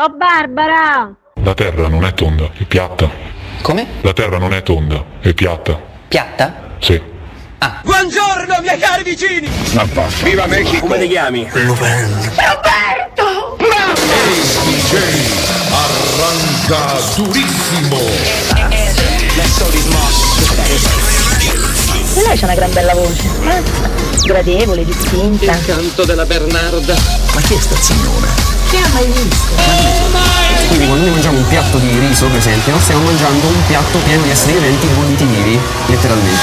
Oh Barbara! La terra non è tonda, è piatta. Come? La terra non è tonda, è piatta. Piatta? Sì. Buongiorno, miei cari vicini! Ma basta. Viva Mexico! Come ti chiami? Arranca durissimo. E lei c'ha una gran bella voce. eh? Gradevole, distinta. Canto della Bernarda. Ma chi è sta signora? Quindi quando noi mangiamo un piatto di riso, per esempio, stiamo mangiando un piatto pieno di esseri viventi bolliti vivi, letteralmente.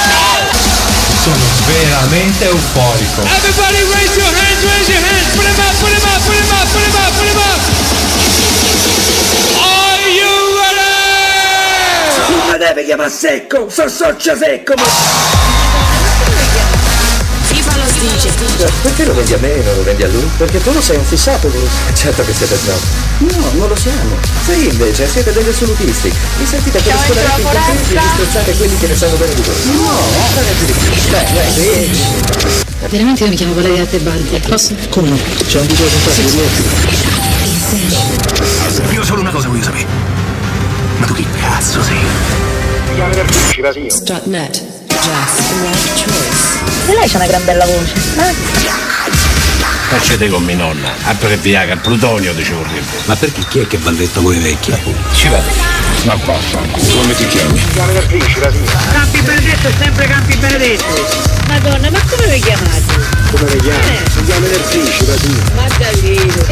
Sono veramente euforico. Everybody raise your hands, raise your hands, put them up, put them up, put them up, put them up, put them up! Are you ready? Non mi deve chiamare secco, so socio secco, ma... FIFA lo dice. Perché lo vendi a me e non lo vendi a lui? Perché tu lo sei un fissato, Bruce. Certo che siete snob. No, non lo siamo. Voi invece siete degli assolutisti. Vi sentite per scolare i compresi e disprezzate quelli che ne sanno bene di voi. No, ragazzi di più. Dai, sì. Veramente io mi chiamo Valeria Tebaldi. Posso? Come no? C'è un video con Io solo una cosa voglio sapere. Ma tu chi cazzo sei? Strutnet. Jazz. Right choice. E lei c'ha una gran bella voce. eh? Facete con mia nonna, abbreviaga il plutonio dicevo Ma perché chi è che balletta voi vecchie? Ci vede. Ma basta. Come ti chiami? Campi Benedetto è sempre Campi Benedetto! Madonna, ma come vi chiamate? Come le chiami? Si chiama Nerfici, la signora. Ma davvero?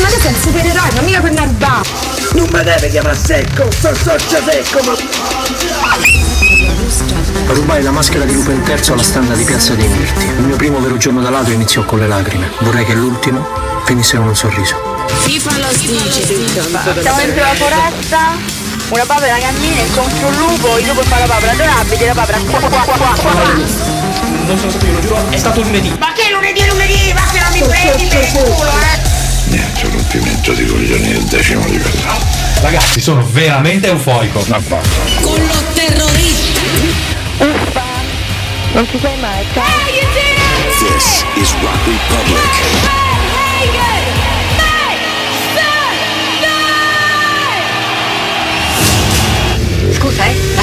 Ma tu sei un supereroe, ma mica quel narba. Non mi deve chiamare secco, so socio secco, ma... Rubai la maschera di Lupo III alla standa di Piazza dei Mirti. Il mio primo vero giorno da ladro iniziò con le lacrime. Vorrei che l'ultimo finisse con un sorriso. FIFA lo dice. Siamo dentro la foresta, una papera cammina, incontro un lupo, il lupo fa la papera adorabile, la papera qua qua qua qua qua. Non sono stato io, lo giuro, è stato lunedì. Ma che lunedì è lunedì? Ma che non mi prendi per il culo, eh! Niente, rompimento di coglioni del decimo livello. Ragazzi, sono veramente. Ma basta. Con lo terrorista. Uffa, non ci sei mai, ciao. This is Rock Republic. Scusa, eh, ma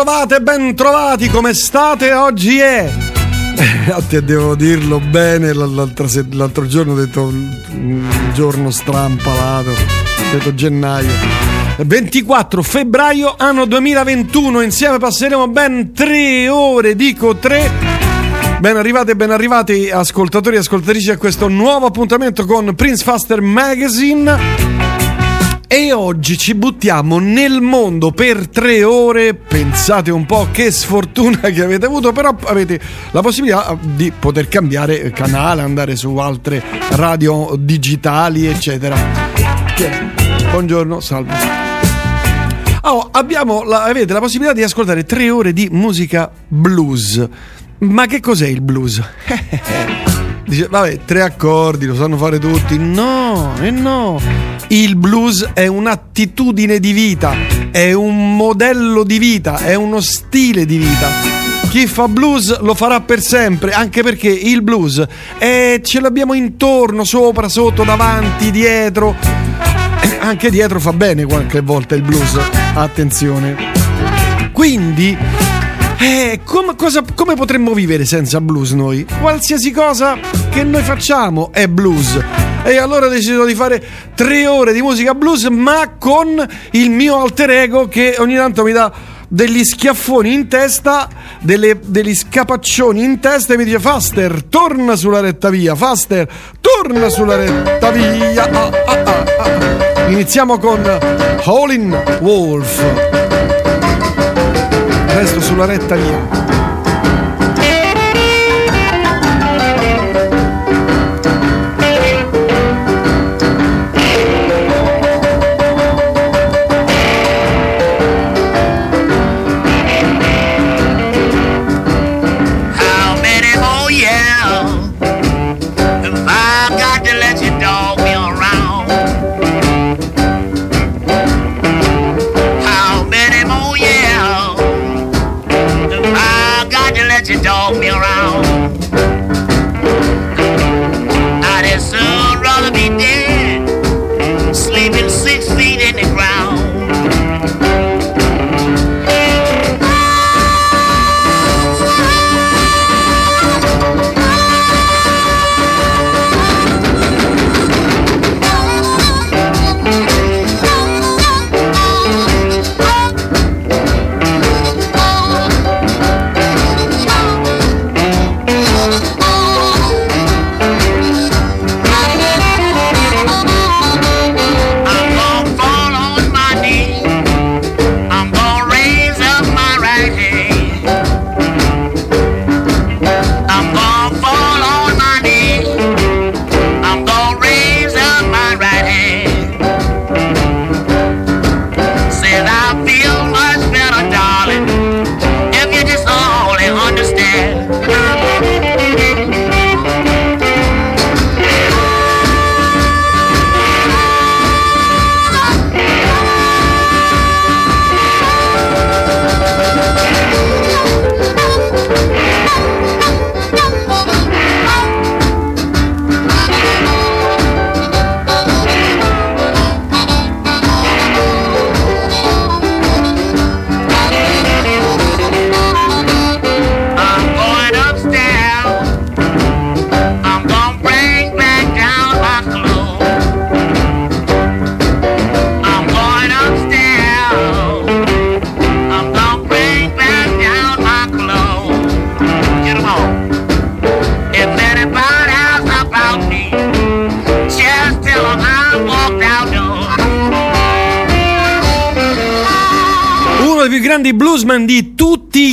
Ah, ben trovate, ben trovati, come state? Oggi è... A te devo dirlo bene, l'altro giorno ho detto un un giorno strampalato, ho detto gennaio. 24 febbraio anno 2021, insieme passeremo ben tre ore, dico tre. Ben arrivate, ben arrivati ascoltatori e ascoltatrici a questo nuovo appuntamento con Prince Faster Magazine. E oggi ci buttiamo nel mondo per tre ore. Pensate un po' che sfortuna che avete avuto, però avete la possibilità di poter cambiare canale, andare su altre radio digitali, eccetera. Buongiorno, salve. Oh, la, avete la possibilità di ascoltare tre ore di musica blues. Ma che cos'è il blues? Dice, vabbè, tre accordi, lo sanno fare tutti. No, e no. Il blues è un'attitudine di vita, è un modello di vita, è uno stile di vita. Chi fa blues lo farà per sempre, anche perché il blues è, ce l'abbiamo intorno, sopra, sotto, davanti, dietro. Anche dietro fa bene qualche volta il blues, attenzione. Quindi eh, com- cosa- come potremmo vivere senza blues noi? Qualsiasi cosa che noi facciamo è blues. E allora ho deciso di fare tre ore di musica blues, ma con il mio alter ego che ogni tanto mi dà degli schiaffoni in testa, delle- degli scapaccioni in testa e mi dice Faster, torna sulla retta via, Faster, torna sulla retta via. Ah, ah, ah, ah. Iniziamo con Howlin' Wolf. Resto sulla retta via.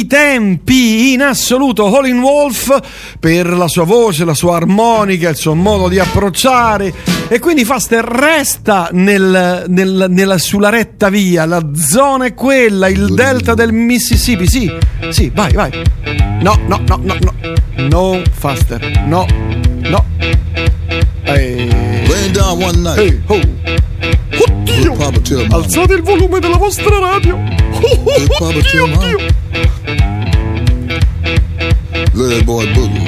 Tempi, in assoluto, Howlin' Wolf, per la sua voce, la sua armonica, il suo modo di approcciare. E quindi Faster resta nel- nel- nella, sulla retta via, la zona è quella, il delta del Mississippi. Sì, sì, vai, vai. No, no, no, no, no. No, Faster, no, no. Laying down one night. Hey, ho. Mama. Alzate il volume della vostra radio. Good Papa tell mama. Let that boy boogie.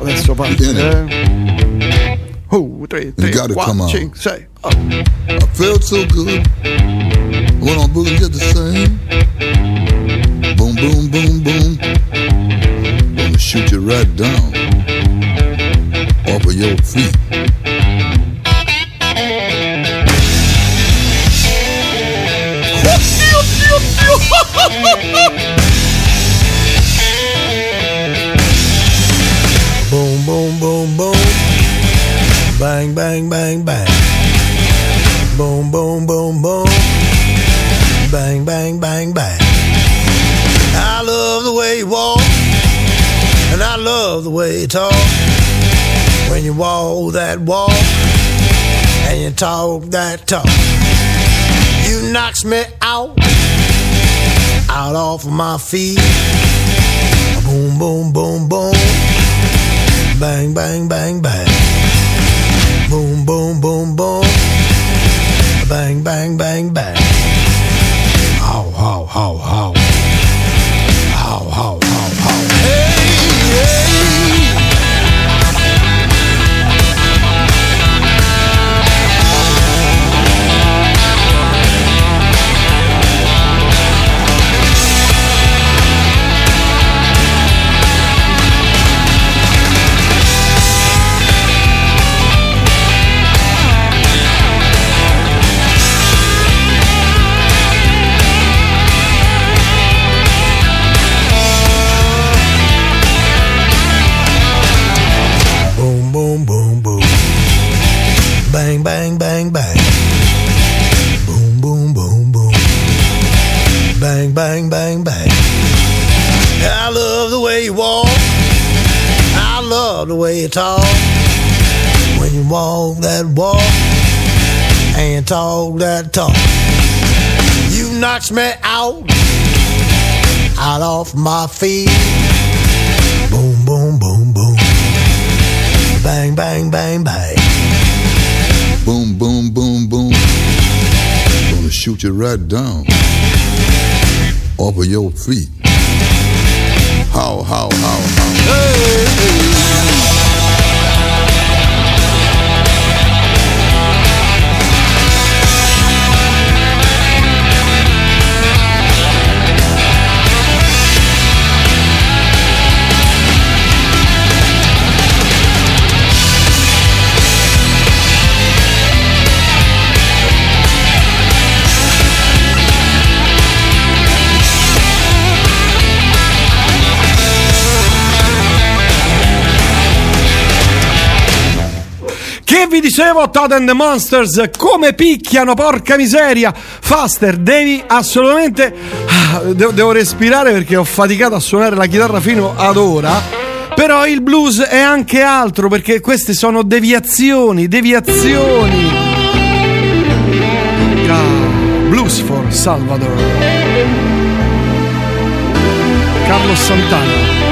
Adesso parte. Eh. Oh, 3, 3, gotta come 4, on. 5, 6. I felt so good. Went on boogie just the same. Boom, boom, boom, boom. shoot you right down off of your feet. boom, boom, boom, boom. Bang, bang, bang, bang. Love the way you talk. When you walk that walk, and you talk that talk, you knocks me out, out off of my feet. Boom, boom, boom, boom. Bang, bang, bang, bang. Boom, boom, boom, boom. Bang, bang, bang, bang. How, how, how, how. Knocks me out, out off my feet. Boom, boom, boom, boom. Bang, bang, bang, bang. Boom, boom, boom, boom. Gonna shoot you right down off of your feet. How, how, how, how. Che vi dicevo, Todd and the Monsters, come picchiano, porca miseria! Faster, devi assolutamente... Ah, Devo, devo respirare perché ho faticato a suonare la chitarra fino ad ora. Però il blues è anche altro perché queste sono deviazioni, deviazioni. Blues for Salvador. Carlos Santana.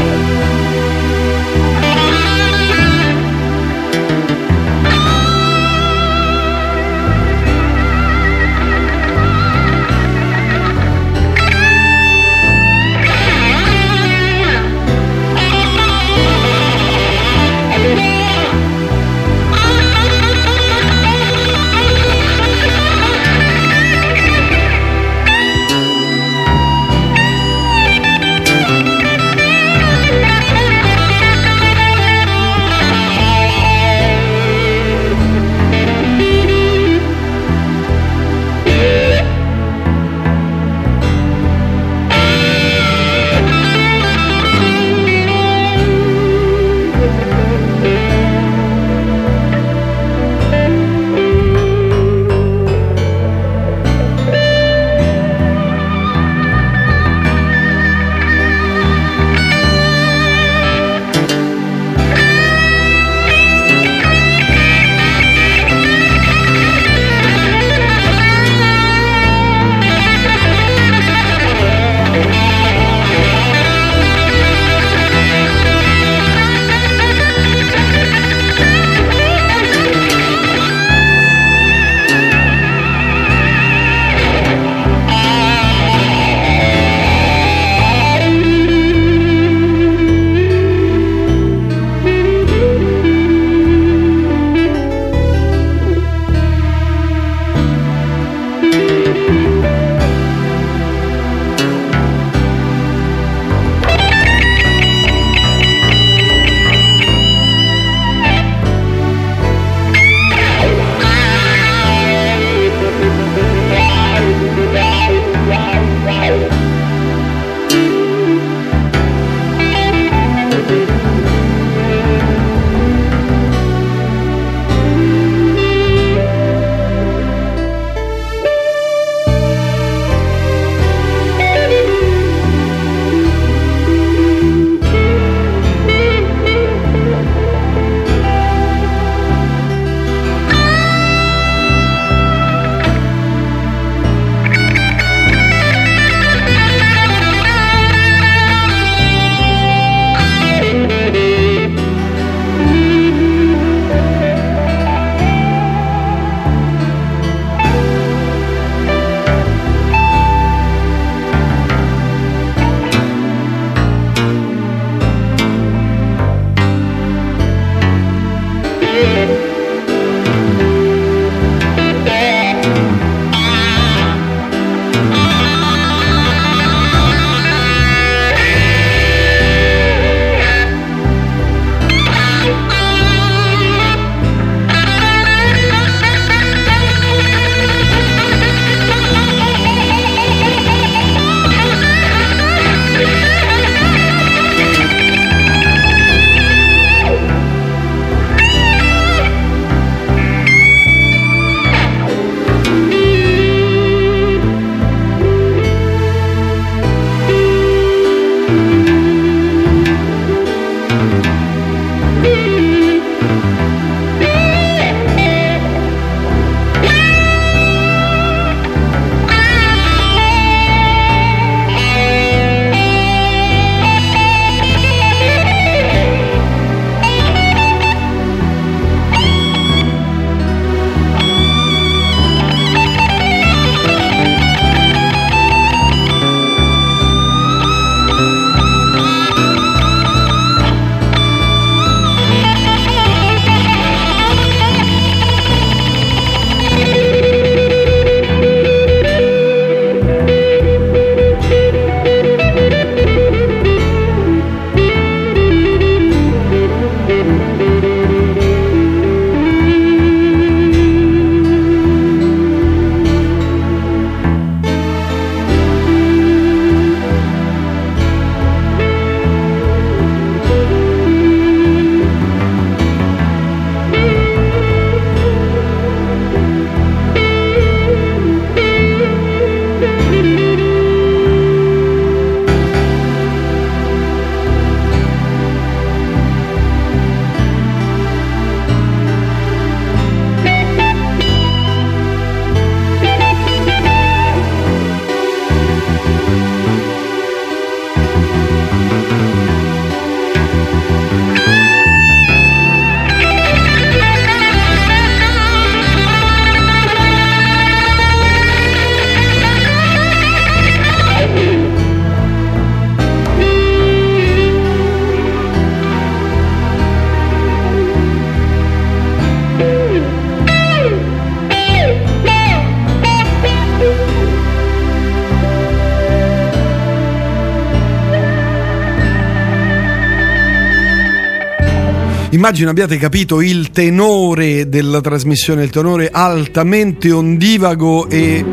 Immagino abbiate capito il tenore della trasmissione, il tenore altamente ondivago e,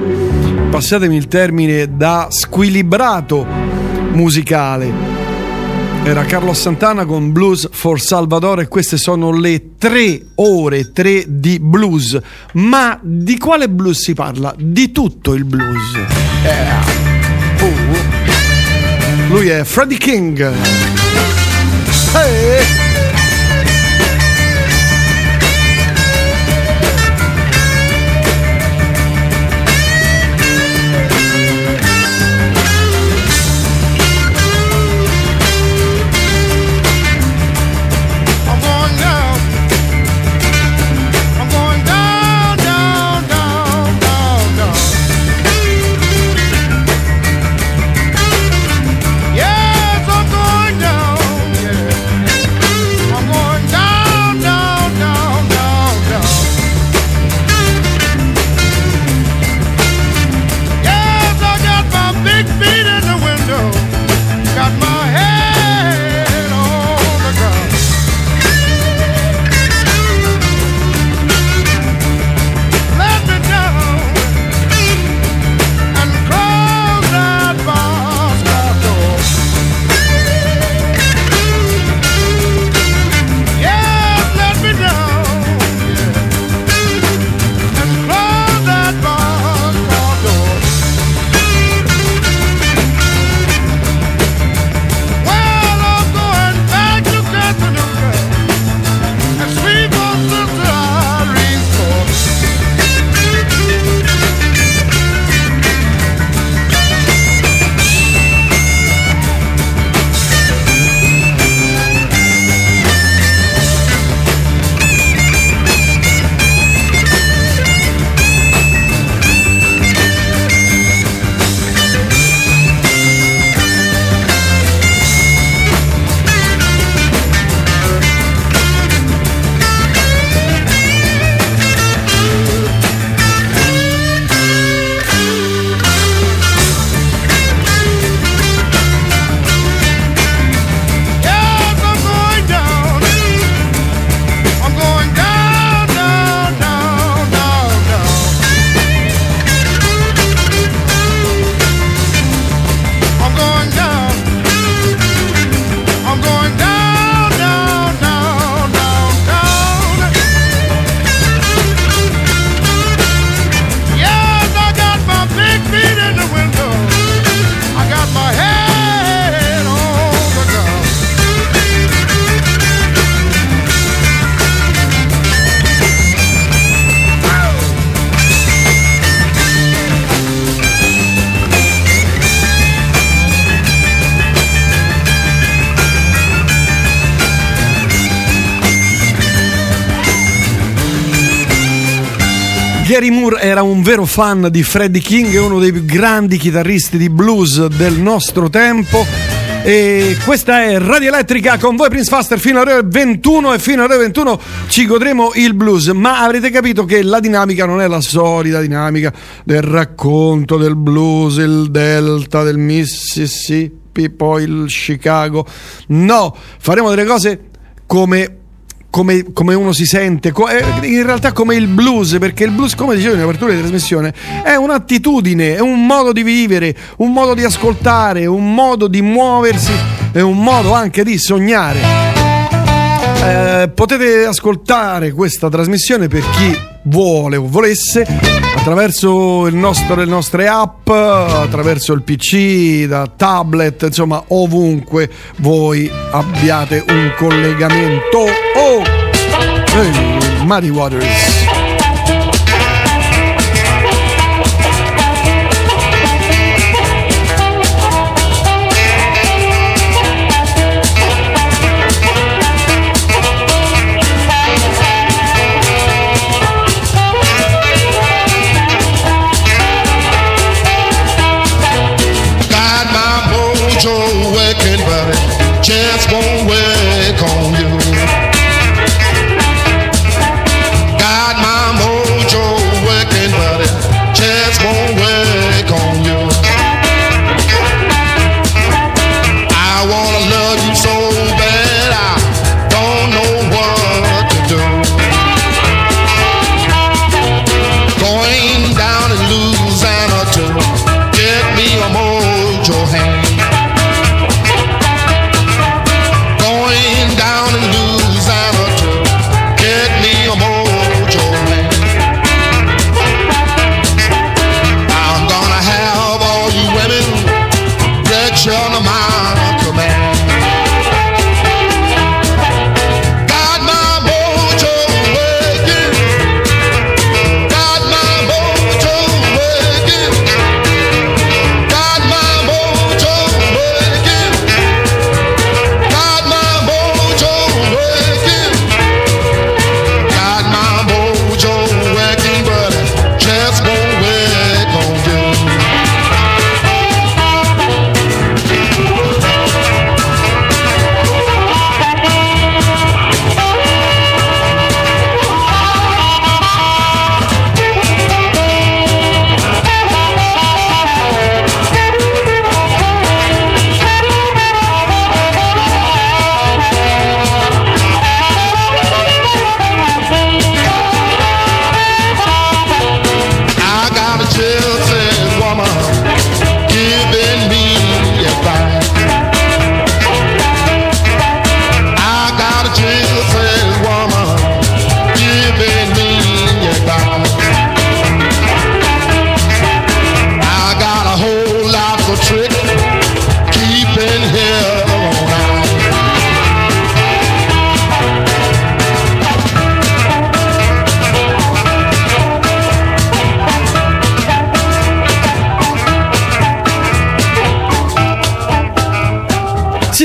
passatemi il termine, da squilibrato musicale. Era Carlos Santana con Blues for Salvador e queste sono le tre ore, tre di blues. Ma di quale blues si parla? Di tutto il blues. Eh. Uh. Lui è Freddie King. Hey. Un vero fan di Freddie King, uno dei più grandi chitarristi di blues del nostro tempo. E questa è Radio Elettrica con voi Prince Faster fino alle ore 21 e fino alle ore 21 ci godremo il blues, ma avrete capito che la dinamica non è la solita dinamica del racconto del blues, il delta del Mississippi, poi il Chicago. No, faremo delle cose come come, come uno si sente, co- eh, in realtà come il blues, perché il blues, come dicevo in apertura di trasmissione, è un'attitudine, è un modo di vivere, un modo di ascoltare, un modo di muoversi, è un modo anche di sognare. Eh, potete ascoltare questa trasmissione per chi vuole o volesse attraverso nostro, le nostre app, attraverso il PC, da tablet, insomma ovunque voi abbiate un collegamento. Oh! Ehi, Muddy Waters.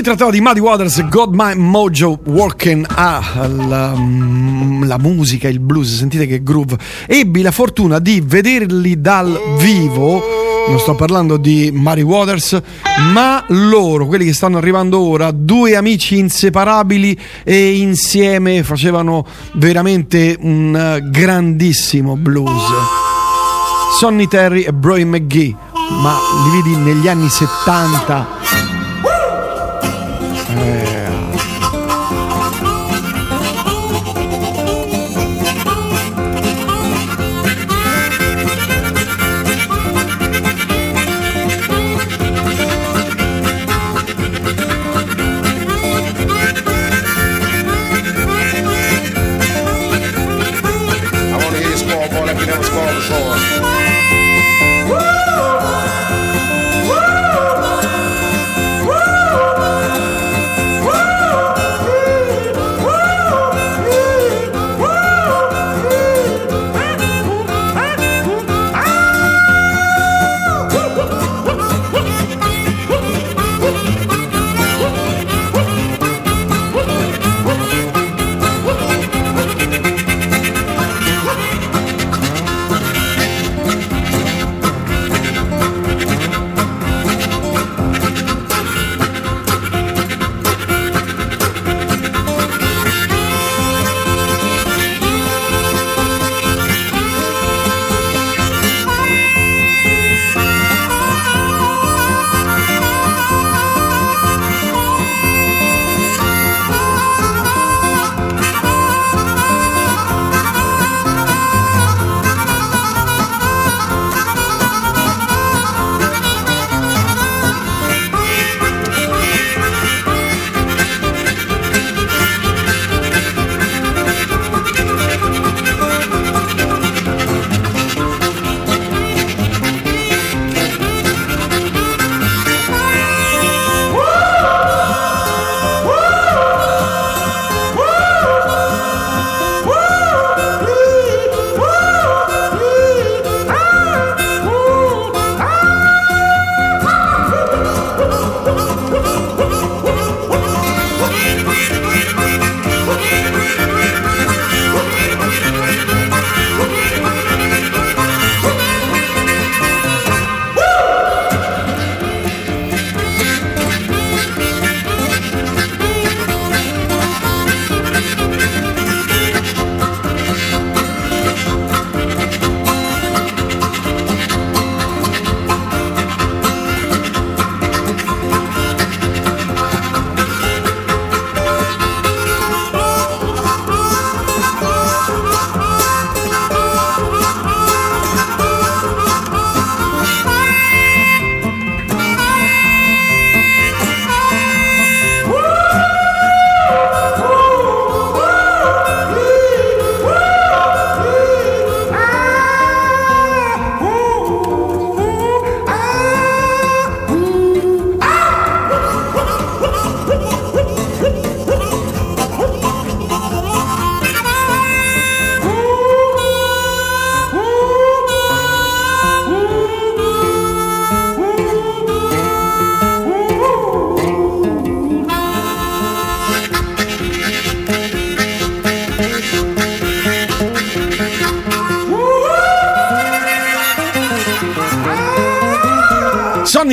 Trattava di Muddy Waters, God My Mojo Working ah, la, mm, la musica, il blues, sentite che groove. Ebbi la fortuna di vederli dal vivo, non sto parlando di Muddy Waters, ma loro, quelli che stanno arrivando ora, due amici inseparabili e insieme facevano veramente un grandissimo blues. Sonny Terry e Brian McGee, ma li vidi negli anni 70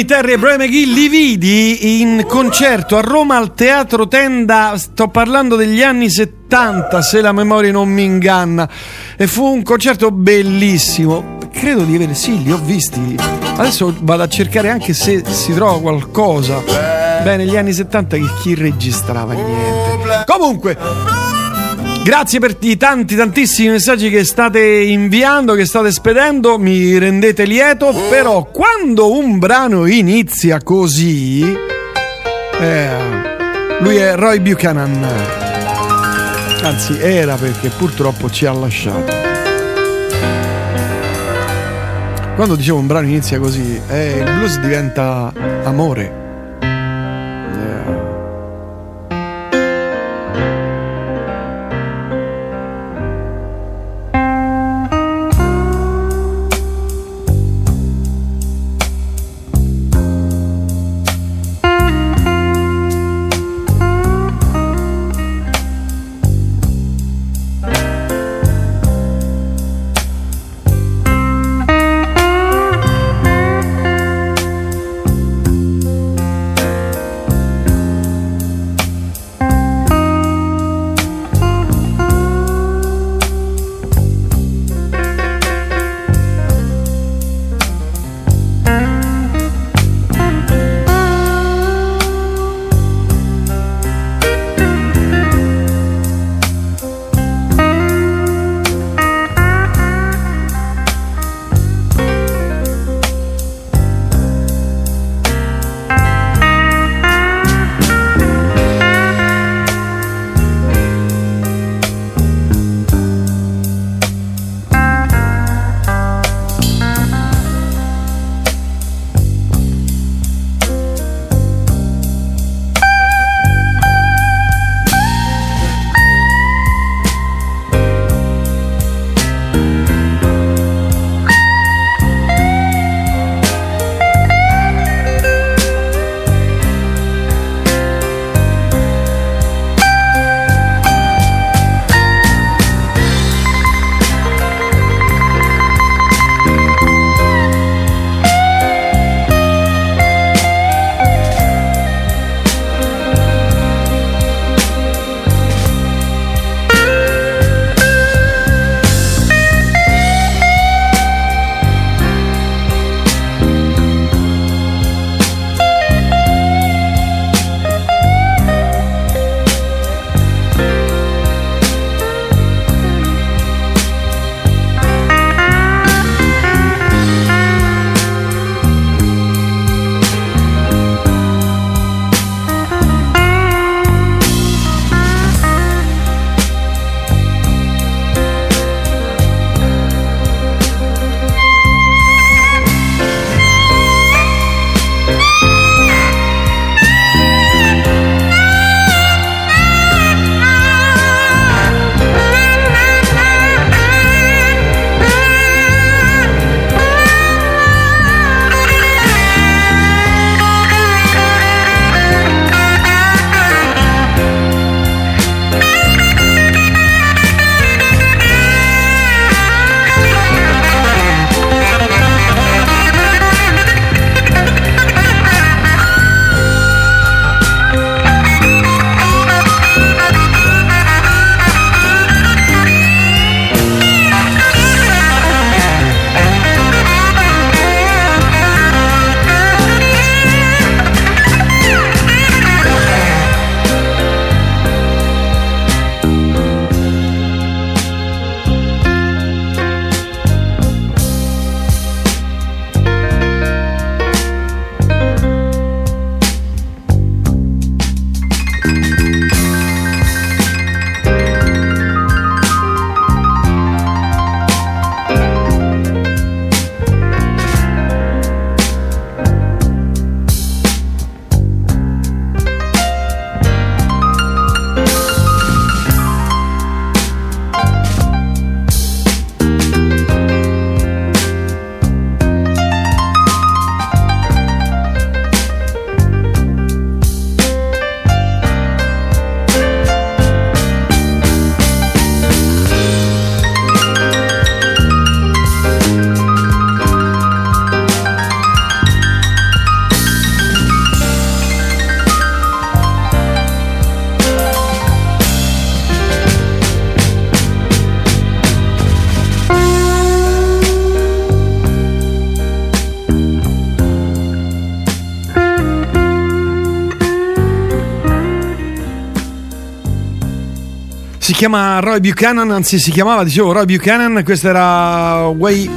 Johnny Terry e Brian McGee li vidi in concerto a Roma al Teatro Tenda, sto parlando degli anni 70 se la memoria non mi inganna. E fu un concerto bellissimo, credo di avere, sì li ho visti, adesso vado a cercare anche se si trova qualcosa, beh negli anni 70 che chi registrava? Niente, comunque Grazie per i tanti, tantissimi messaggi che state inviando, che state spedendo, mi rendete lieto, però quando un brano inizia così... Eh, lui è Roy Buchanan. Anzi, era perché purtroppo ci ha lasciato. Quando dicevo un brano inizia così, eh, il blues diventa amore. Chiama Roy Buchanan, anzi si chiamava, dicevo, Roy Buchanan, questo era Way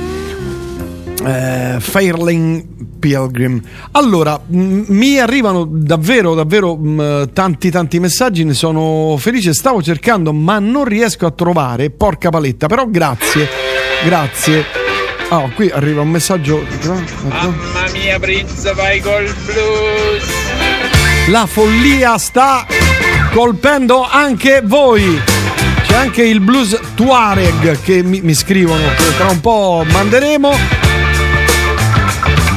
eh, Fairlane Pilgrim. Allora, m- mi arrivano davvero, davvero mh, tanti, tanti messaggi, ne sono felice, stavo cercando ma non riesco a trovare, porca paletta, però grazie, grazie. Oh, qui arriva un messaggio. Mamma mia, Prince, vai col blues. La follia sta colpendo anche voi. Anche il blues Tuareg che mi, mi scrivono, che tra un po' manderemo.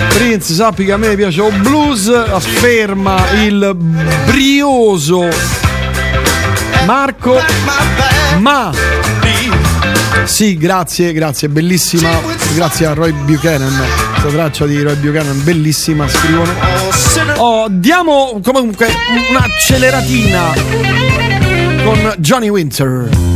Prince, sappi che a me piace il blues, afferma il brioso Marco. Ma sì, grazie, grazie, bellissima. Grazie a Roy Buchanan. Questa traccia di Roy Buchanan, bellissima, scrivono. Oh, diamo comunque un'acceleratina con Johnny Winter.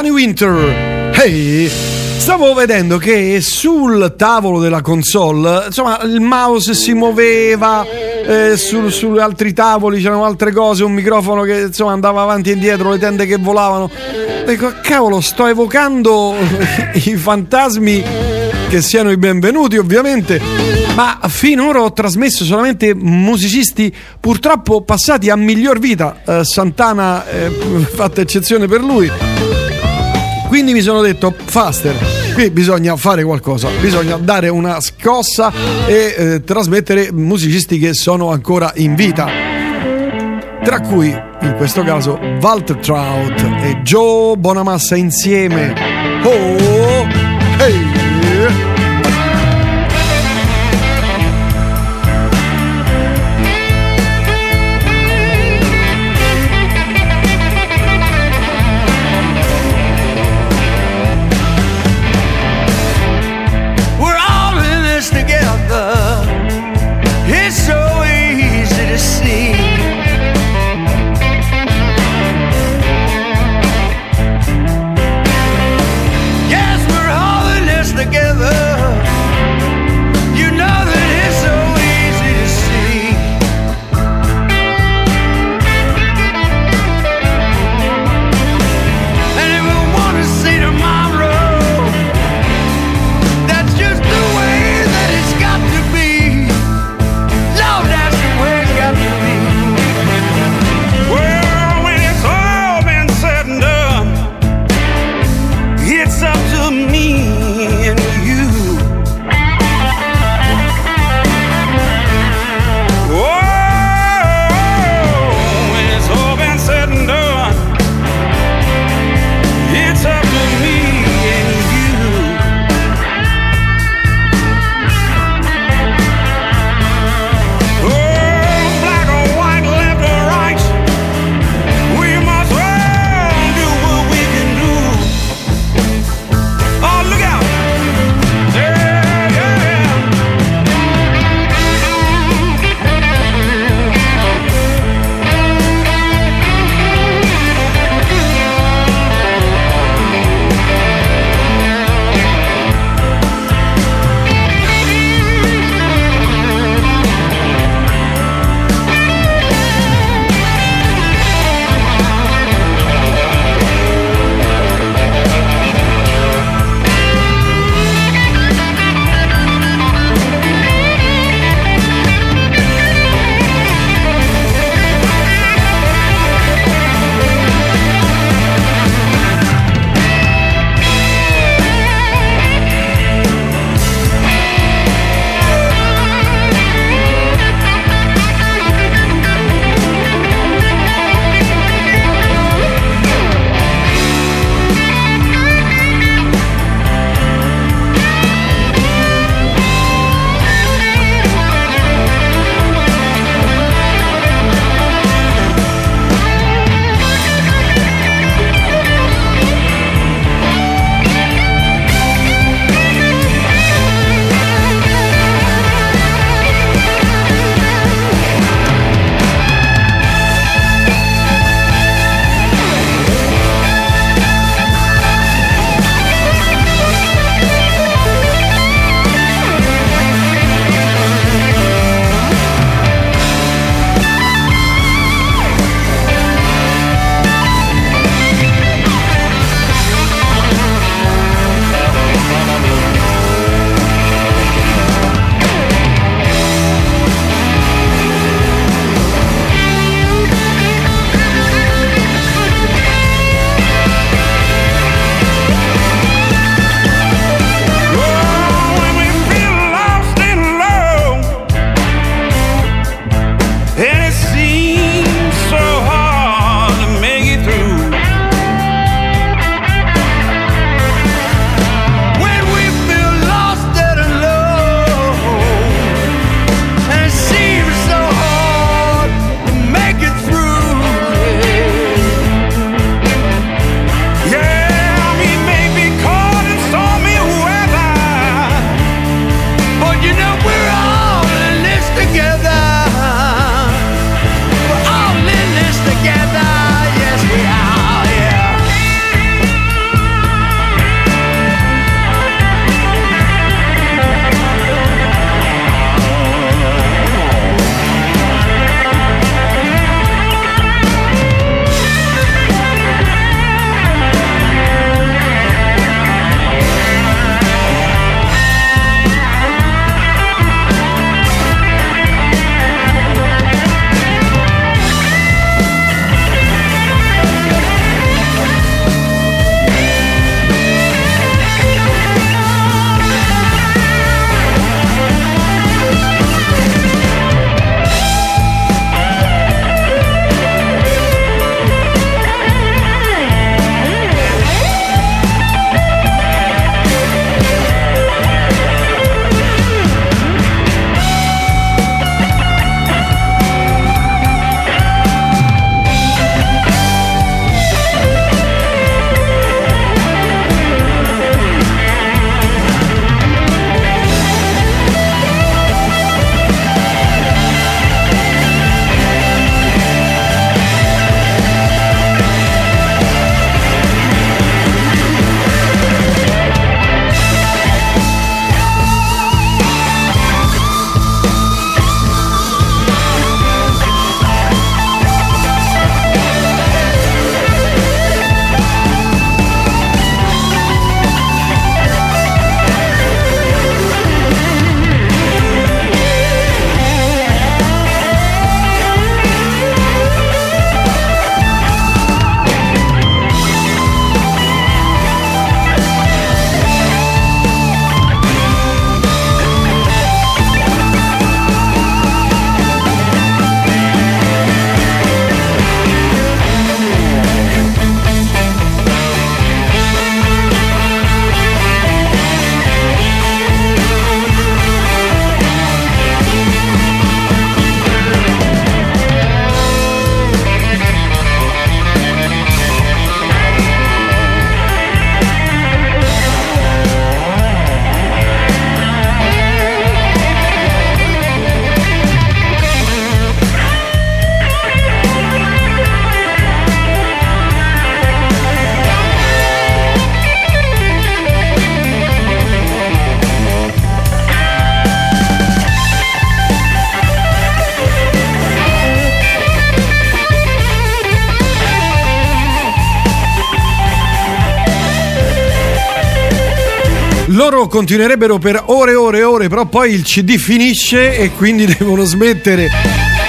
Johnny Winter. Hey, stavo vedendo che sul tavolo della console, insomma, il mouse si muoveva, eh, su, su altri tavoli c'erano altre cose, un microfono che insomma andava avanti e indietro, le tende che volavano. Dico, cavolo, sto evocando i fantasmi che siano i benvenuti, ovviamente. Ma finora ho trasmesso solamente musicisti purtroppo passati a miglior vita. Eh, Santana, eh, fatta eccezione per lui. Quindi mi sono detto, Faster, qui bisogna fare qualcosa, bisogna dare una scossa e eh, trasmettere musicisti che sono ancora in vita. Tra cui, in questo caso, Walter Trout e Joe Bonamassa insieme. Oh, hey! Continuerebbero per ore e ore e ore, però poi il CD finisce e quindi devono smettere.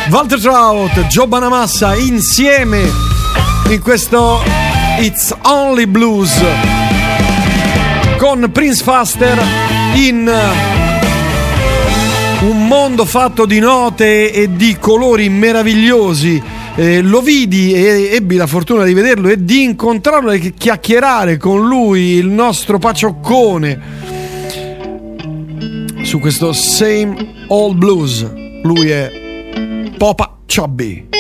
Walter Trout, Joe Banamassa insieme in questo It's Only Blues con Prince Faster in un mondo fatto di note e di colori meravigliosi. Eh, lo vidi e ebbi la fortuna di vederlo e di incontrarlo e chiacchierare con lui, il nostro pacioccone, su questo Same Old Blues. Lui è Popa Chubby.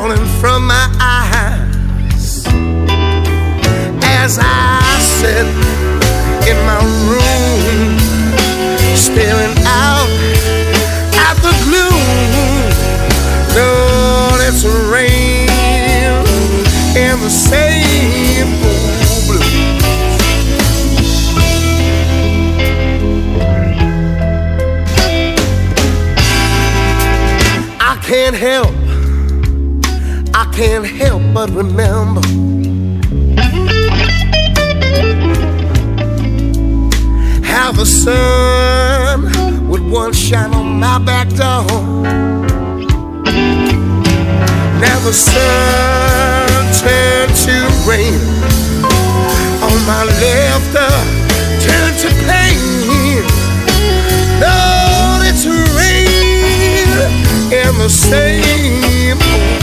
Falling from my eyes. As I but remember. How the sun would once shine on my back door. Now the sun turned to rain on my left, turned to pain. Lord, it's rain in the same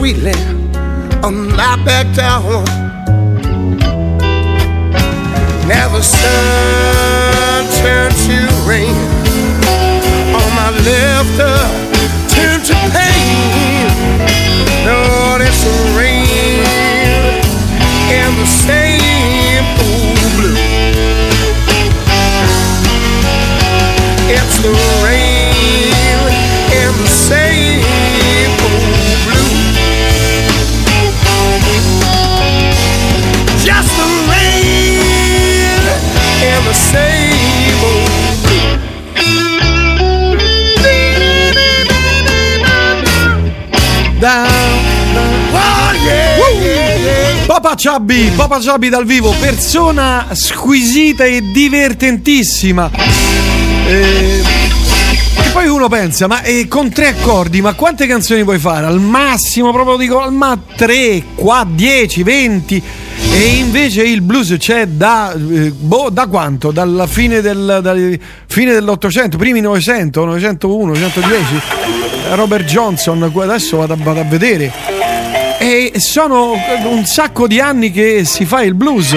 sweetly um, on my back down. Papa Chubby, Papa Chubby dal vivo, persona squisita e divertentissima. Eh, e poi uno pensa, ma eh, con tre accordi, ma quante canzoni puoi fare? Al massimo, proprio dico, al ma 3, 4, 10, 20. E invece il blues c'è da, eh, boh, da quanto? Dalla fine, del, fine dell'Ottocento, primi 900, 901, 910. Robert Johnson, adesso vado, a- vado a vedere. E sono un sacco di anni che si fa il blues.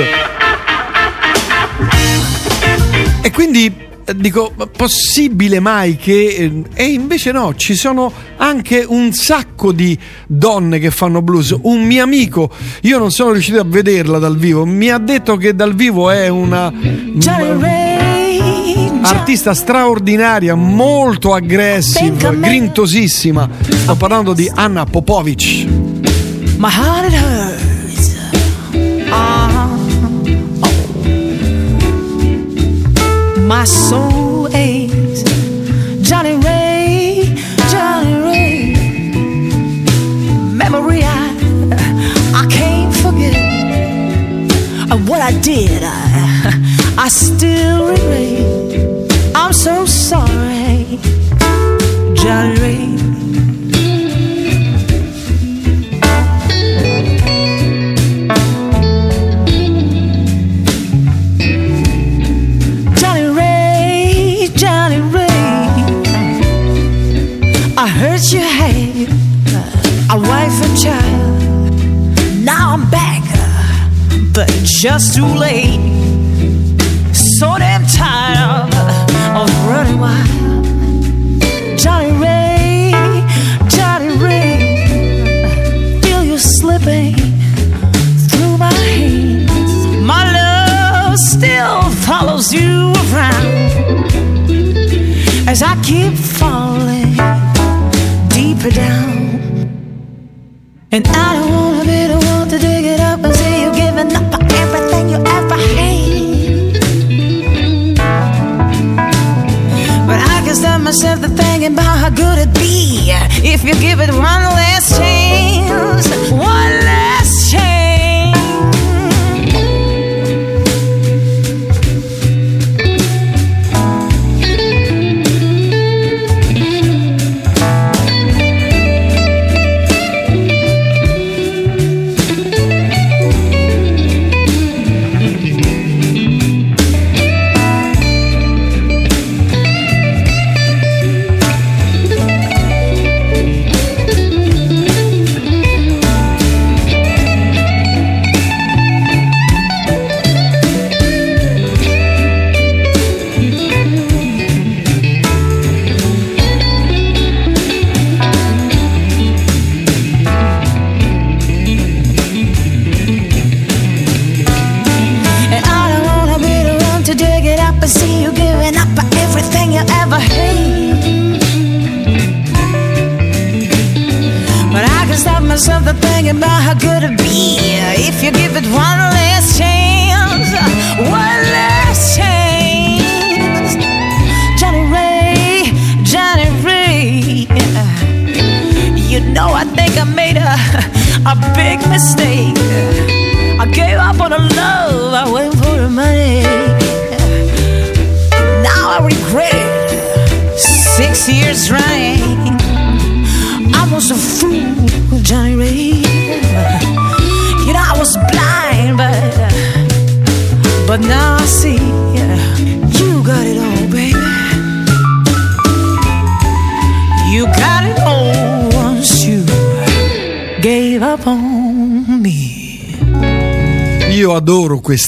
E quindi eh, dico, possibile mai che... eh, E invece no, ci sono anche un sacco di donne che fanno blues. Un mio amico, io non sono riuscito a vederla dal vivo, mi ha detto che dal vivo è una... Artista straordinaria, molto aggressiva, grintosissima. Sto parlando di Anna Popovic. My heart it hurts. Ah, oh. My soul aches. Johnny Ray, Johnny Ray. Memory I, I can't forget. What I did, I, I still regret. I'm so sorry, Johnny Ray. Just too late.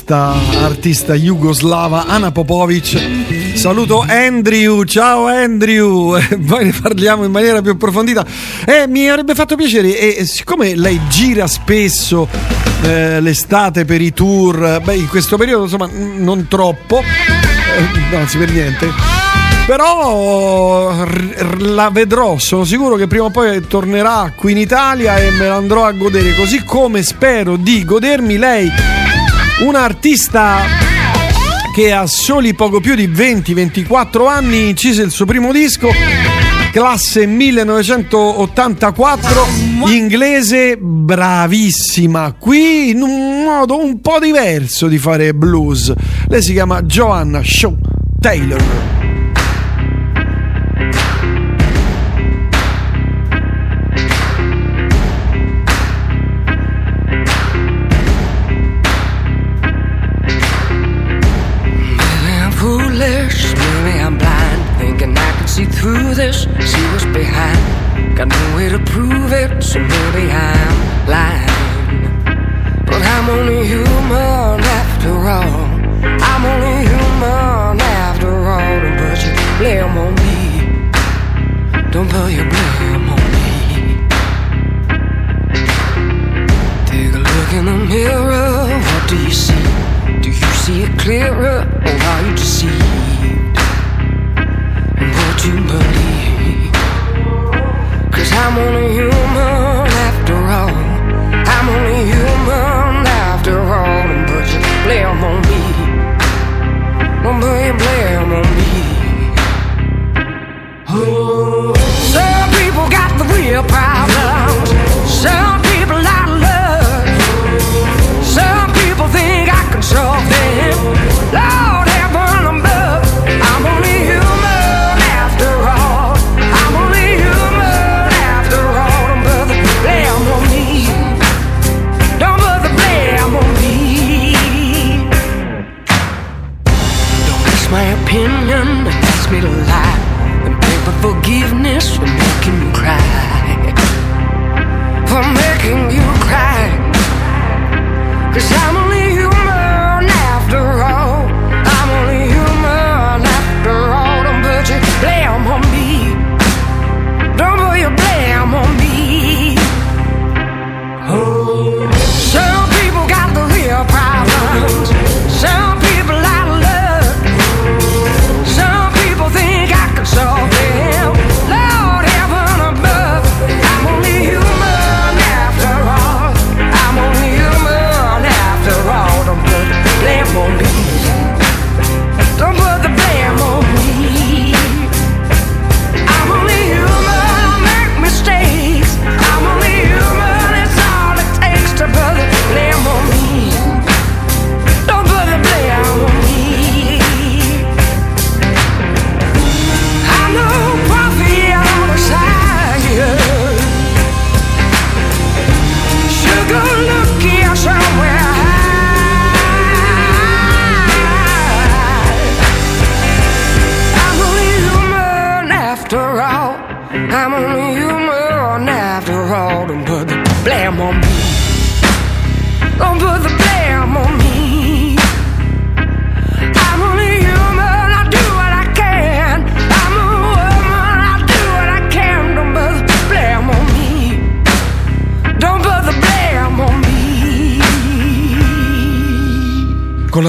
Questa artista jugoslava Ana Popovic. Saluto Andrew, ciao Andrew, poi ne parliamo in maniera più approfondita. Eh, mi avrebbe fatto piacere, e siccome lei gira spesso eh, l'estate per i tour, beh, in questo periodo insomma non troppo, eh, anzi per niente. Però la vedrò, sono sicuro che prima o poi tornerà qui in Italia e me la andrò a godere, così come spero di godermi lei, una artista che a soli poco più di 20-24 anni incise il suo primo disco, classe 1984, inglese bravissima, qui in un modo un po' diverso di fare blues. Lei si chiama Joanna Shaw Taylor.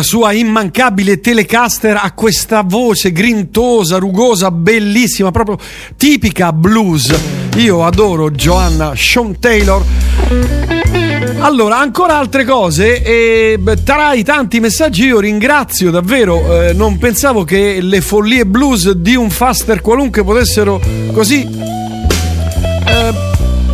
Sua immancabile Telecaster ha questa voce grintosa, rugosa, bellissima, proprio tipica blues. Io adoro Joanna Sean Taylor. Allora, ancora altre cose e tra i tanti messaggi io ringrazio davvero, eh, non pensavo che le follie blues di un faster qualunque potessero così eh,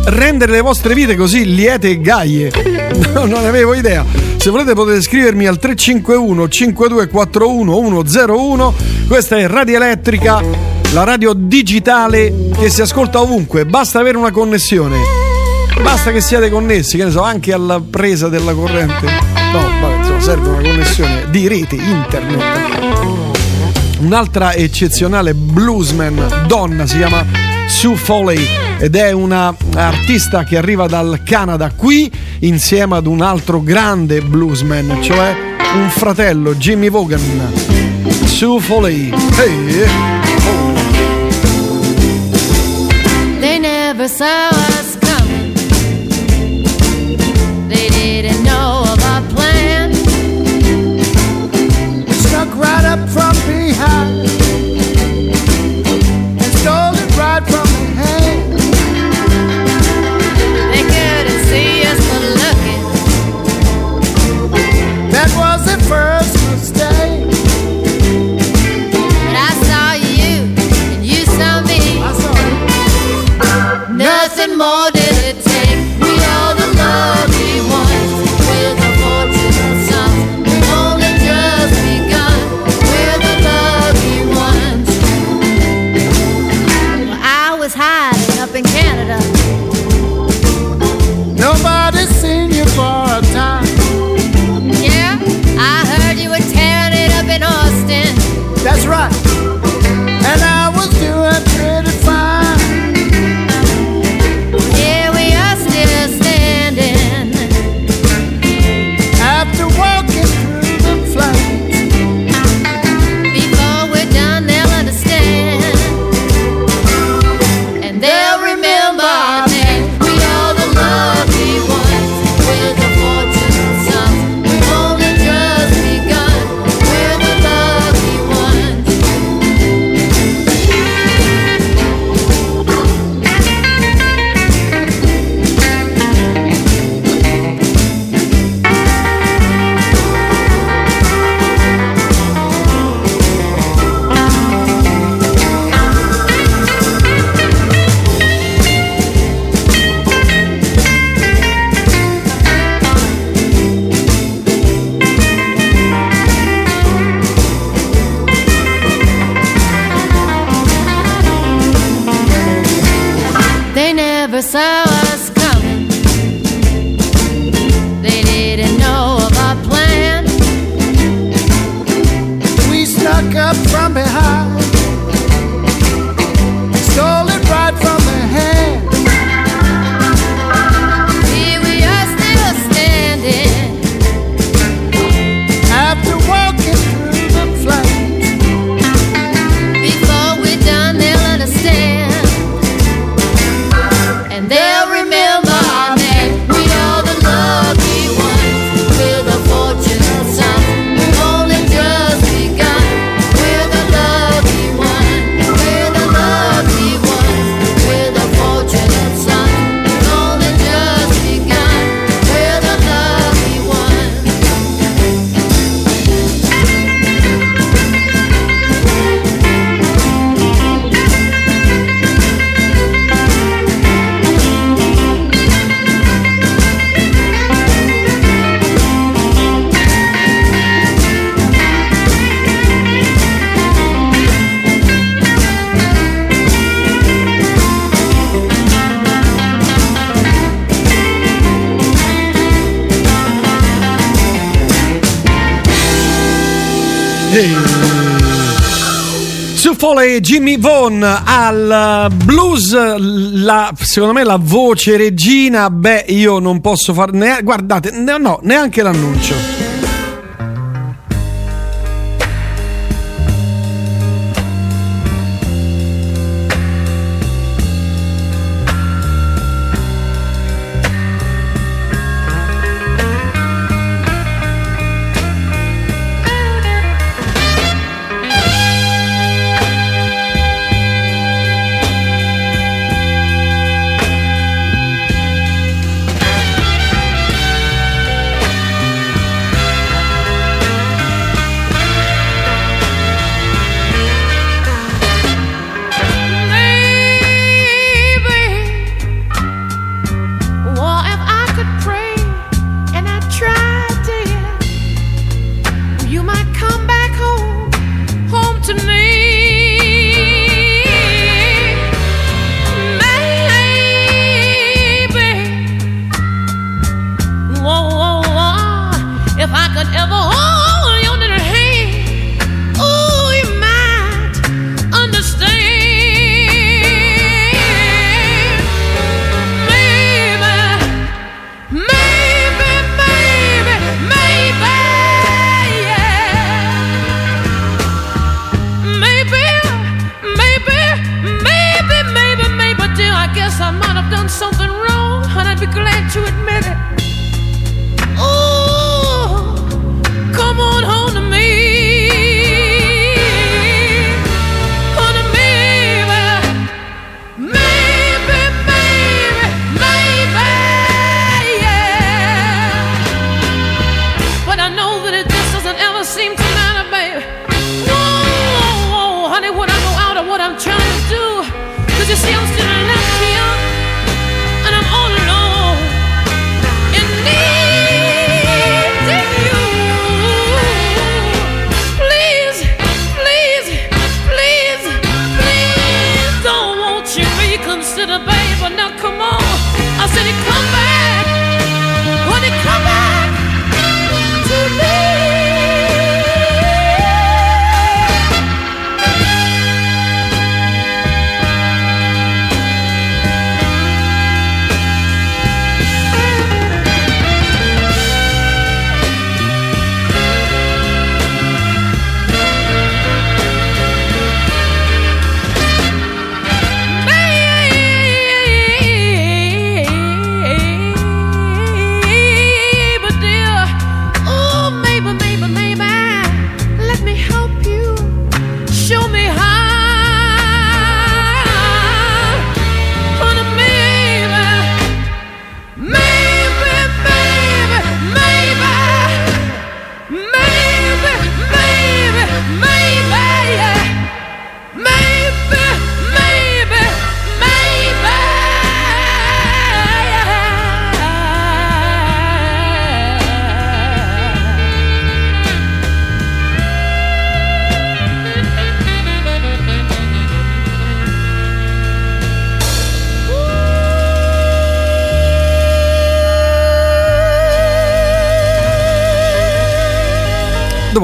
rendere le vostre vite così liete e gaie. No, non avevo idea. Se volete potete scrivermi al 351 5241 101. Questa è Radio Elettrica, la radio digitale che si ascolta ovunque, basta avere una connessione. Basta che siate connessi, che ne so, anche alla presa della corrente. No, vabbè, insomma, serve una connessione di rete internet. Un'altra eccezionale bluesman, donna, si chiama Sue Foley ed è una artista che arriva dal Canada qui insieme ad un altro grande bluesman, cioè un fratello, Jimmy Vaughan, Sue Foley. Hey. They never saw Sue e Jimmy Vaughn al eh, blues, la, secondo me la voce regina, beh io non posso farne... guardate, no, neanche l'annuncio.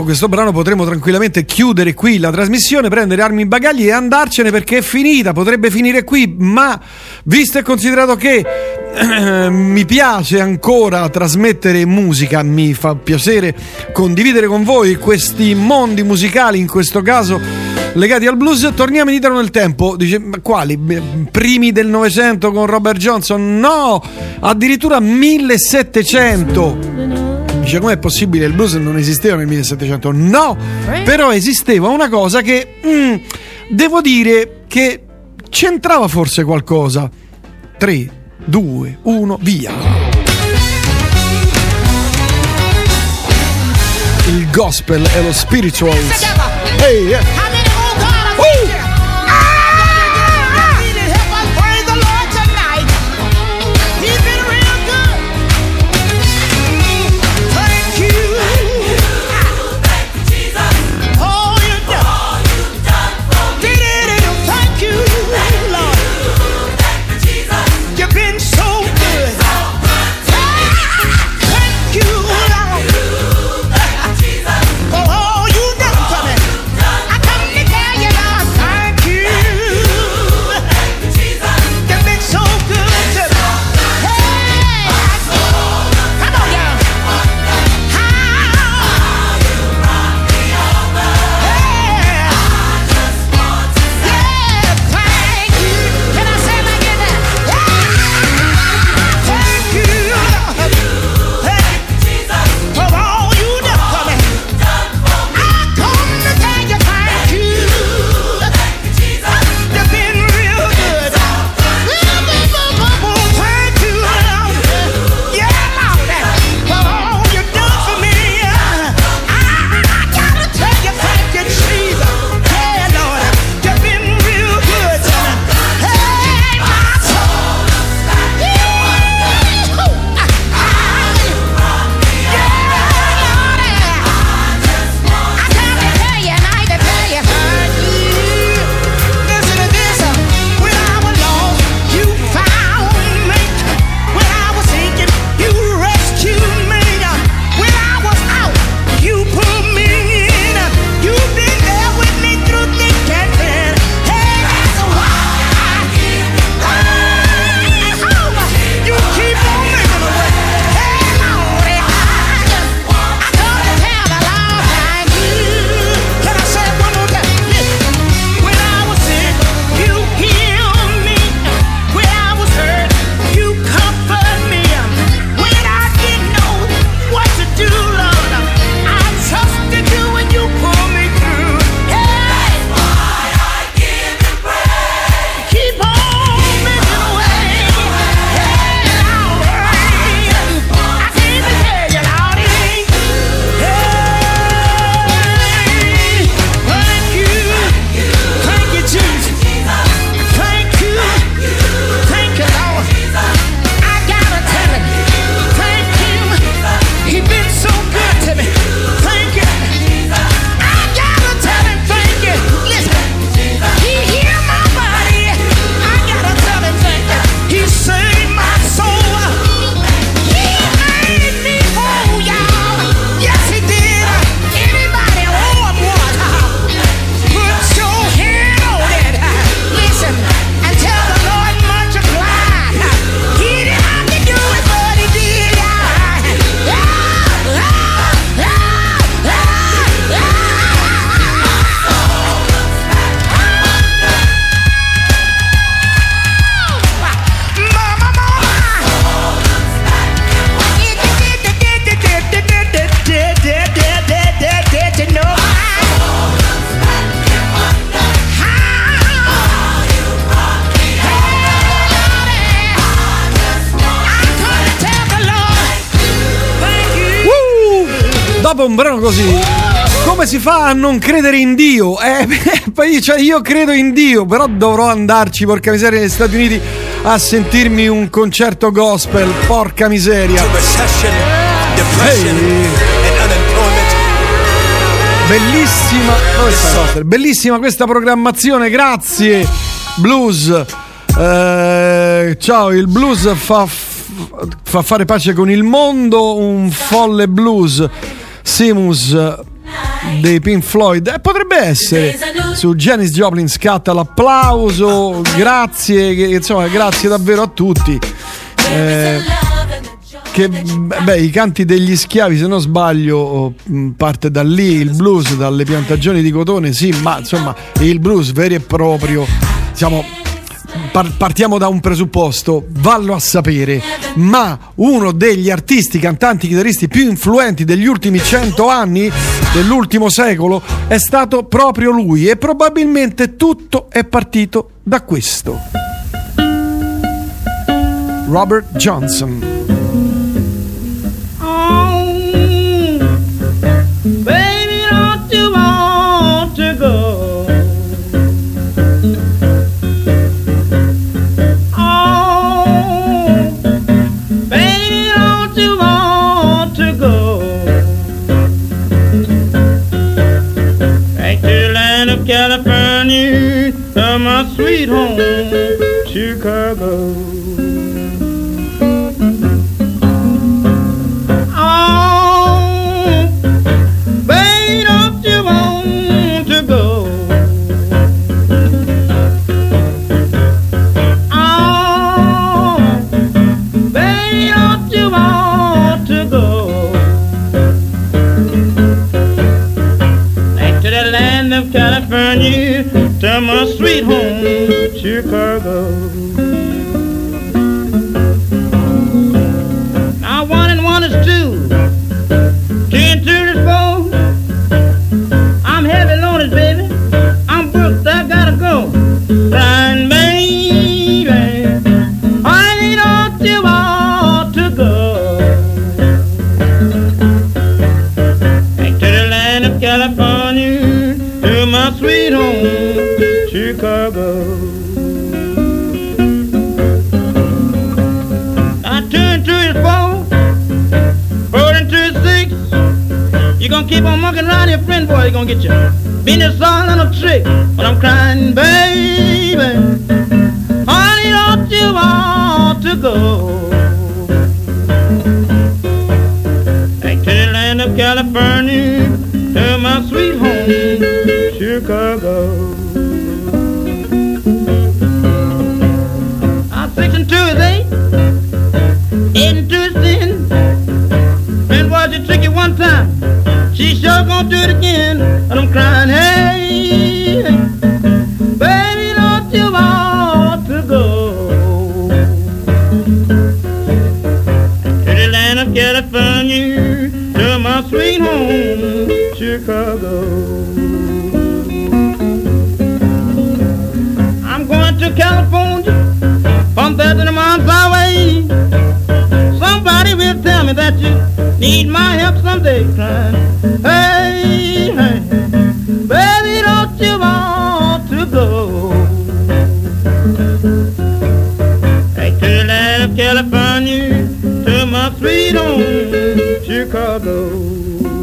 Questo brano potremo tranquillamente chiudere qui la trasmissione, prendere armi e bagagli e andarcene perché è finita, potrebbe finire qui, ma visto e considerato che eh, mi piace ancora trasmettere musica, mi fa piacere condividere con voi questi mondi musicali, in questo caso legati al blues, torniamo indietro nel tempo. Dice, ma quali? Primi del Novecento con Robert Johnson? No, addirittura 1700. Dice com'è possibile il blues non esisteva nel 1700? No, però esisteva una cosa che mm, devo dire che c'entrava forse qualcosa. 3, 2, 1, via. Il gospel e lo spirituals. Ehi, eh. You've si fa a non credere in Dio? Eh, cioè, io credo in Dio, però dovrò andarci, porca miseria, negli Stati Uniti a sentirmi un concerto gospel, porca miseria. Ehi. Bellissima, bellissima questa programmazione, grazie. Blues. Eh, ciao, il blues fa, fa fare pace con il mondo, un folle blues. Simus dei Pink Floyd. Eh, potrebbe essere. Su Janis Joplin scatta l'applauso. Grazie insomma grazie davvero a tutti. Eh, che beh, i canti degli schiavi, se non sbaglio, oh, parte da lì il blues, dalle piantagioni di cotone, sì, ma insomma il blues vero e proprio, diciamo, par- partiamo da un presupposto, vallo a sapere, ma uno degli artisti, cantanti, chitarristi più influenti degli ultimi cento anni, dell'ultimo secolo, è stato proprio lui e probabilmente tutto è partito da questo. Robert Johnson. Oh, don't you want to go? Oh, don't you want to go? Back to the land of California, to my sweet home, Chicago. Keep on mucking around your friend, boy, you gonna get your business all on a trick. But I'm crying, baby. Honey, don't you want to go? Back to the land of California, to my sweet home, Chicago. Sure gonna do it again. And I'm crying, hey, baby, don't you want to go to the land of California, to my sweet home, Chicago? I'm going to California, from there to the highway. Somebody will tell me that you need my help someday, crying. Hey, hey, baby, don't you want to go? To the land of California, to my home, Chicago.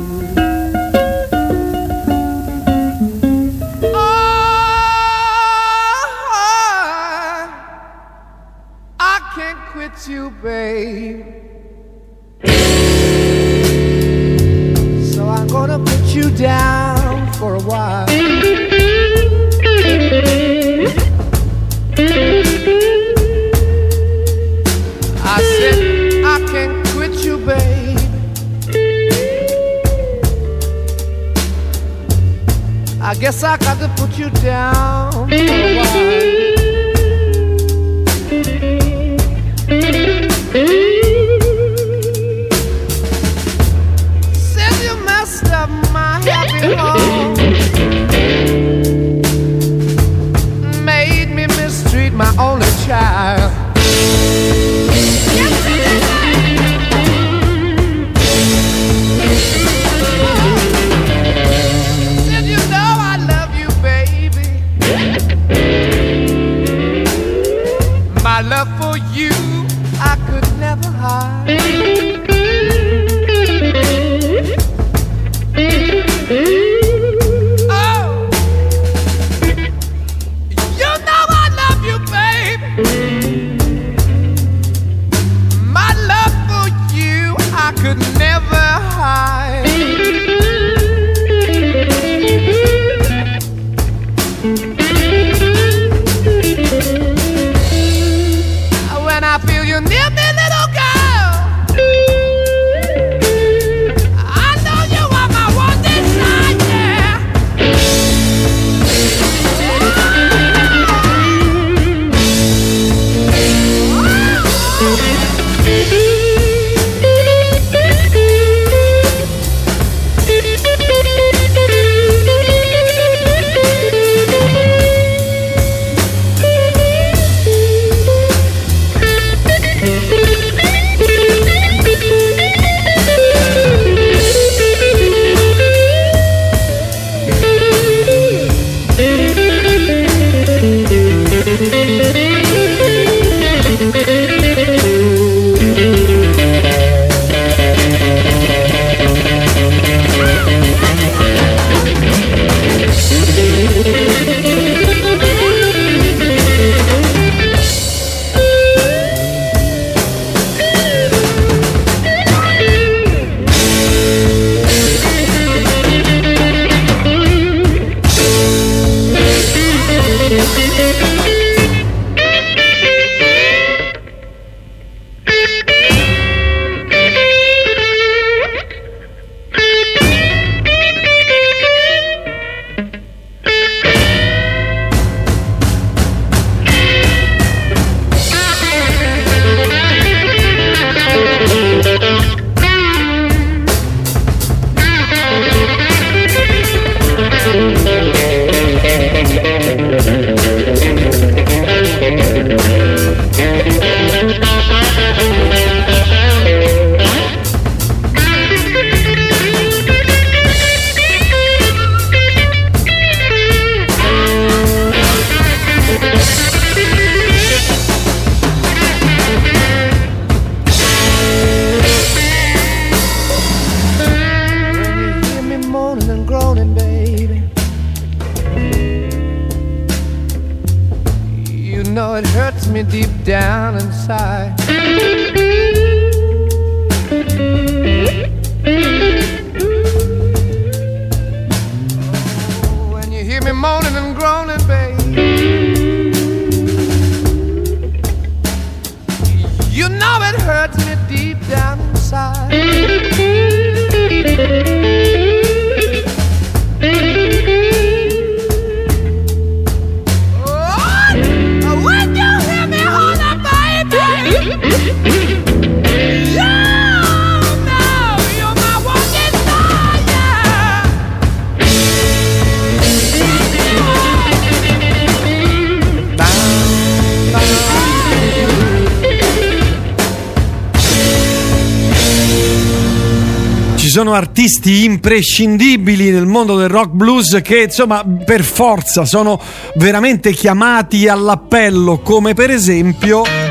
sono artisti imprescindibili nel mondo del rock blues che insomma per forza sono veramente chiamati all'appello come per esempio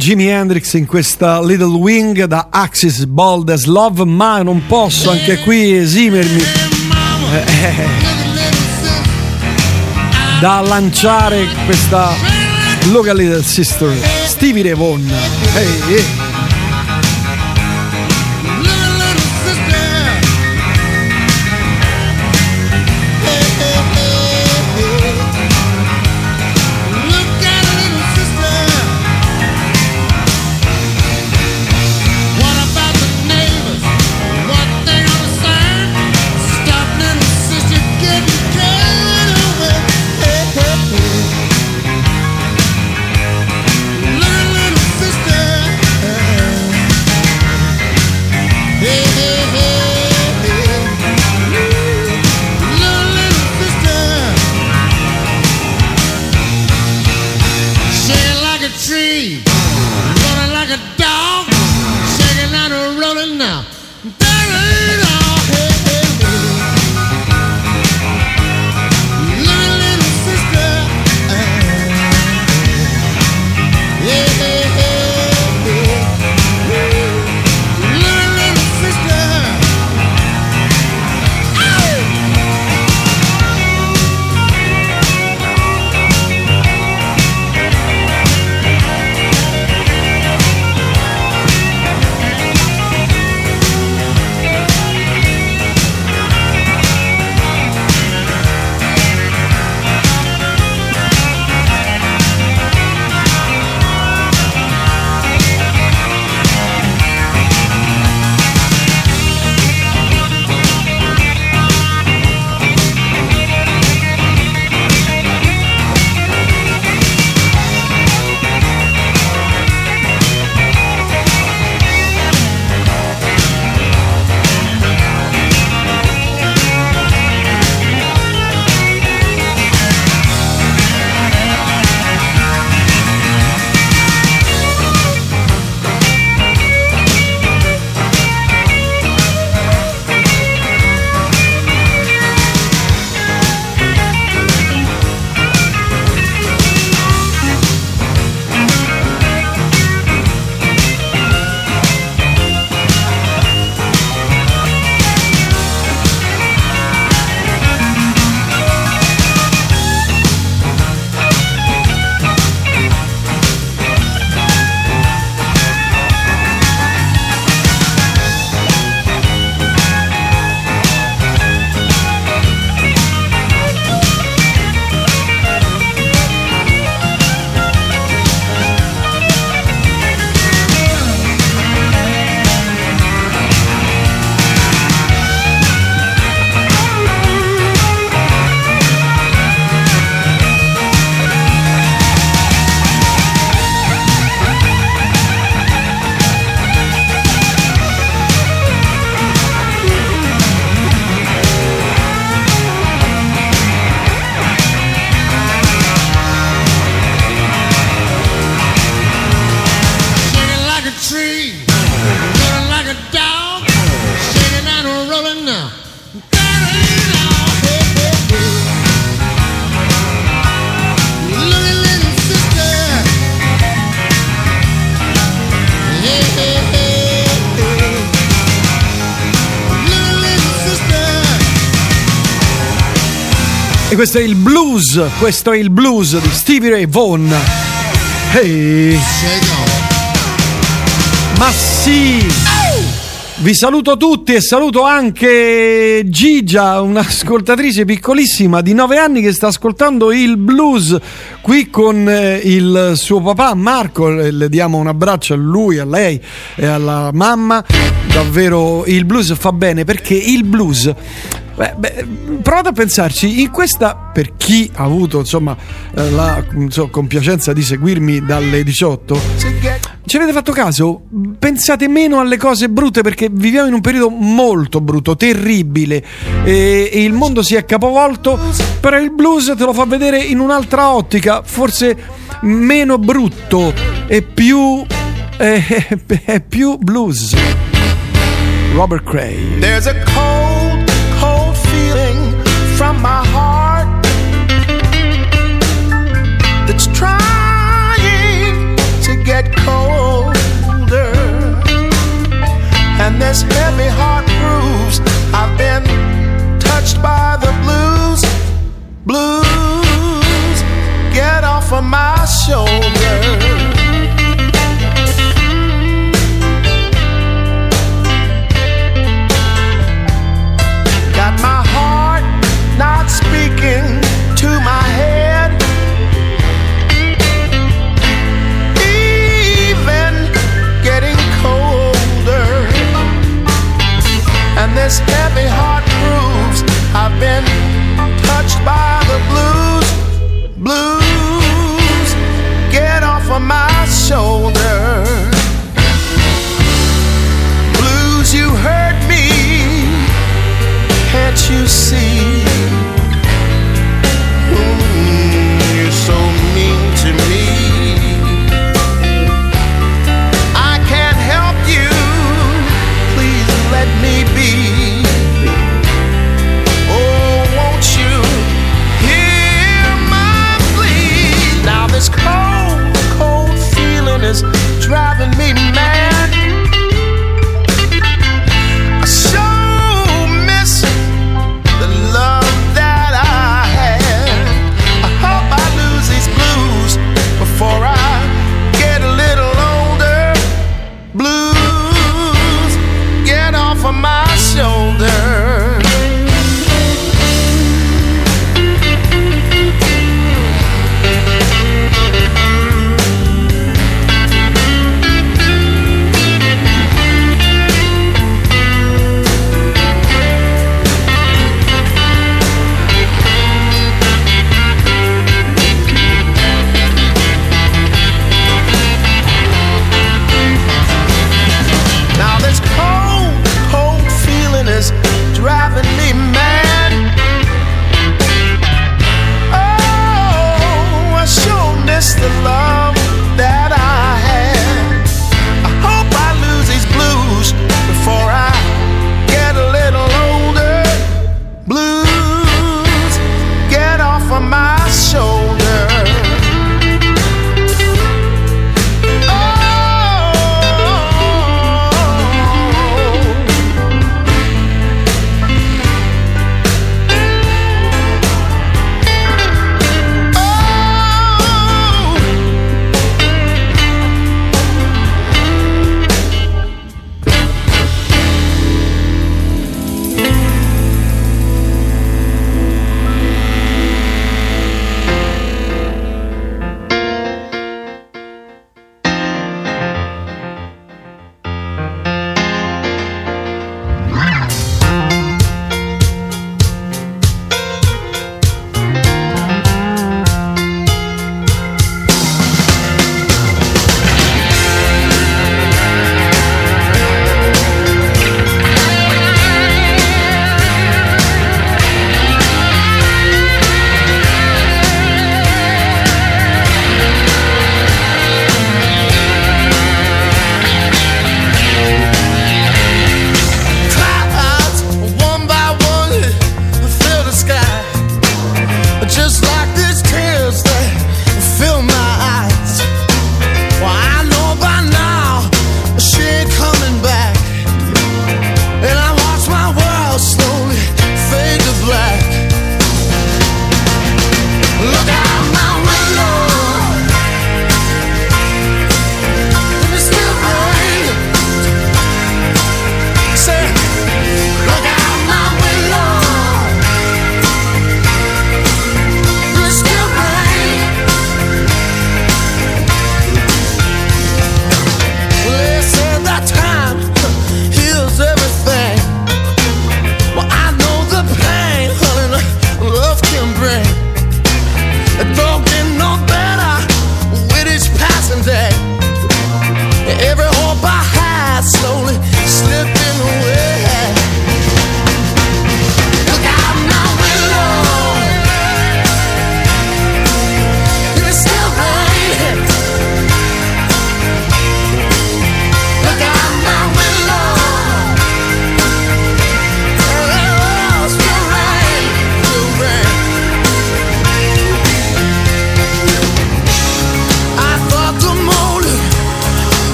Jimi Hendrix in questa Little Wing da Axis Bold as Love, ma non posso anche qui esimermi eh, da lanciare questa Local Little Sister Stevie Ray Vaughan. Ehi, eh. Questo è il blues, questo è il blues di Stevie Ray Vaughan. Ehi! Ma sì! Vi saluto tutti e saluto anche Gigia, un'ascoltatrice piccolissima di 9 anni che sta ascoltando il blues qui con eh, il suo papà Marco. Le diamo un abbraccio a lui, a lei e alla mamma. Davvero il blues fa bene perché il blues Beh, beh, provate a pensarci, in questa, per chi ha avuto insomma eh, la insomma, compiacenza di seguirmi dalle 18, ci avete fatto caso? Pensate meno alle cose brutte perché viviamo in un periodo molto brutto, terribile e, e il mondo si è capovolto, però il blues te lo fa vedere in un'altra ottica, forse meno brutto e più... eh, più blues. Robert Cray. There's a cold feeling from my heart that's trying to get colder. And this heavy heart proves I've been touched by the blues. Blues, get off of my shoulder.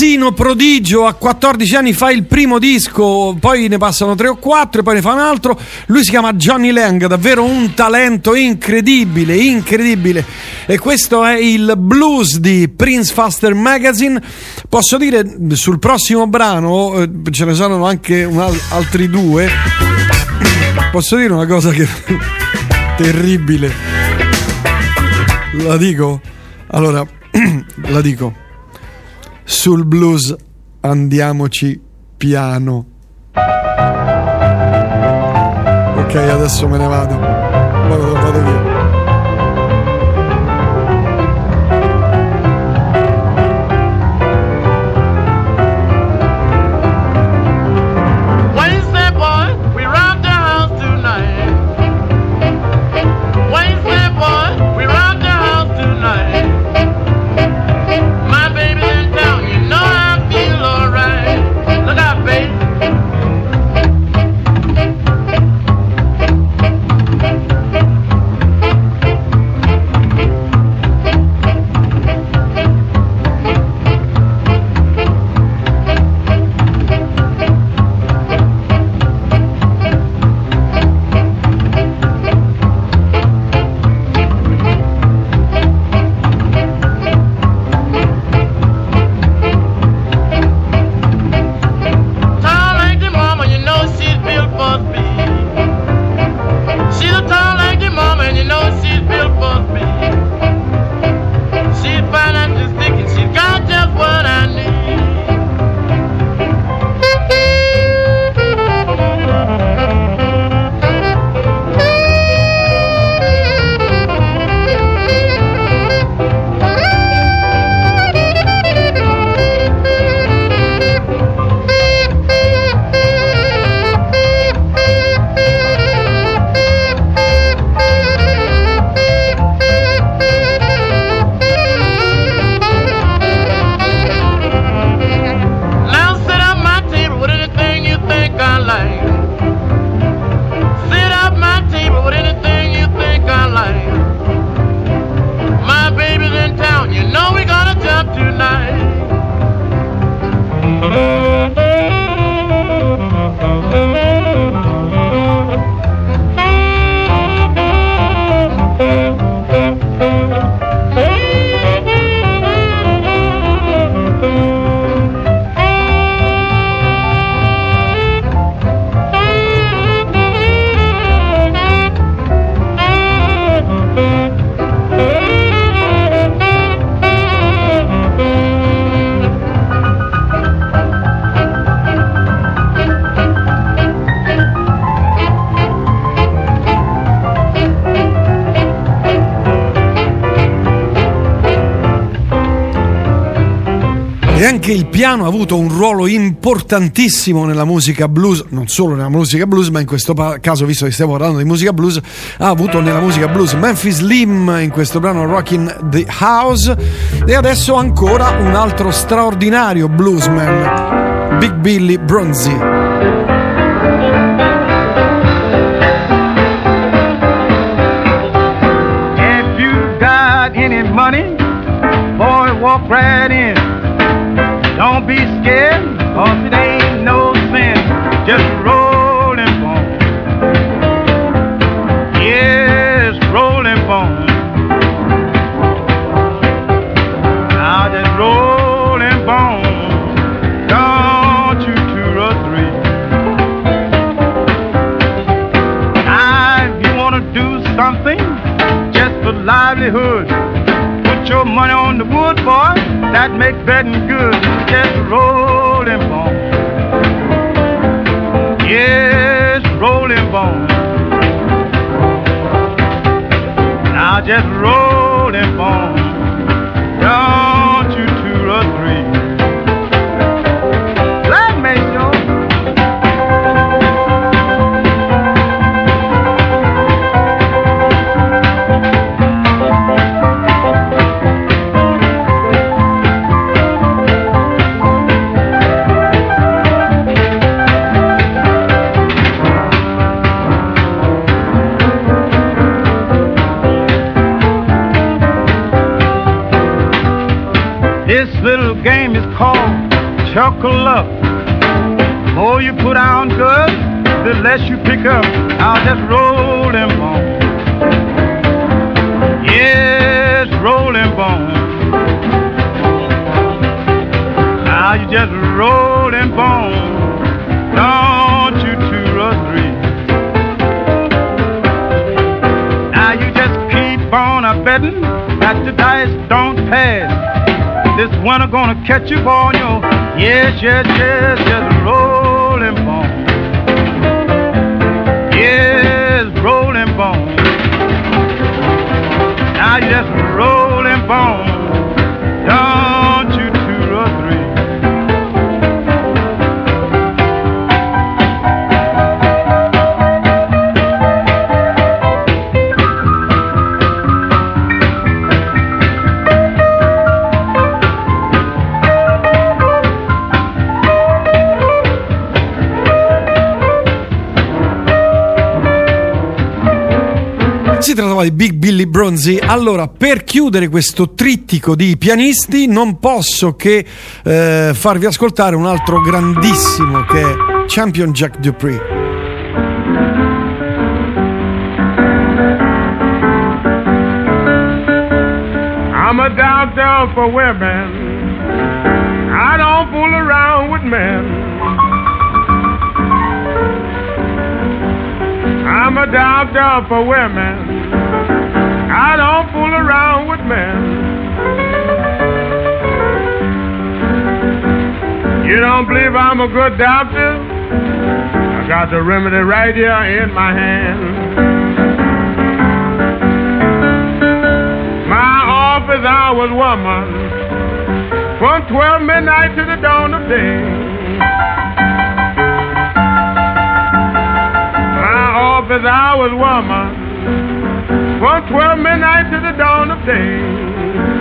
Ragazzino prodigio a 14 anni fa il primo disco, poi ne passano 3 o 4 e poi ne fa un altro. Lui si chiama Johnny Lang, davvero un talento incredibile, incredibile. E questo è il blues di Prince Faster Magazine. Posso dire sul prossimo brano, eh, ce ne sono anche al- altri due. Posso dire una cosa che terribile. La dico? Allora, la dico. Sul blues andiamoci piano. Ok, adesso me ne vado. Piano ha avuto un ruolo importantissimo nella musica blues, non solo nella musica blues, ma in questo caso, visto che stiamo parlando di musica blues, ha avuto nella musica blues Memphis Slim in questo brano Rockin' the House e adesso ancora un altro straordinario bluesman, Big Billy Bronzy. Gonna catch you on your yes, yes, yes, Si trattava di Big Billy Bronzy. Allora, per chiudere questo trittico di pianisti, non posso che eh, farvi ascoltare un altro grandissimo che è Champion Jack Dupree. I'm a doctor for women. I don't fool around with men. I'm a doctor for women. You don't believe I'm a good doctor? I got the remedy right here in my hand. My office hours, woman, from 12 midnight to the dawn of day. My office hours, woman, from 12 midnight to the dawn of day.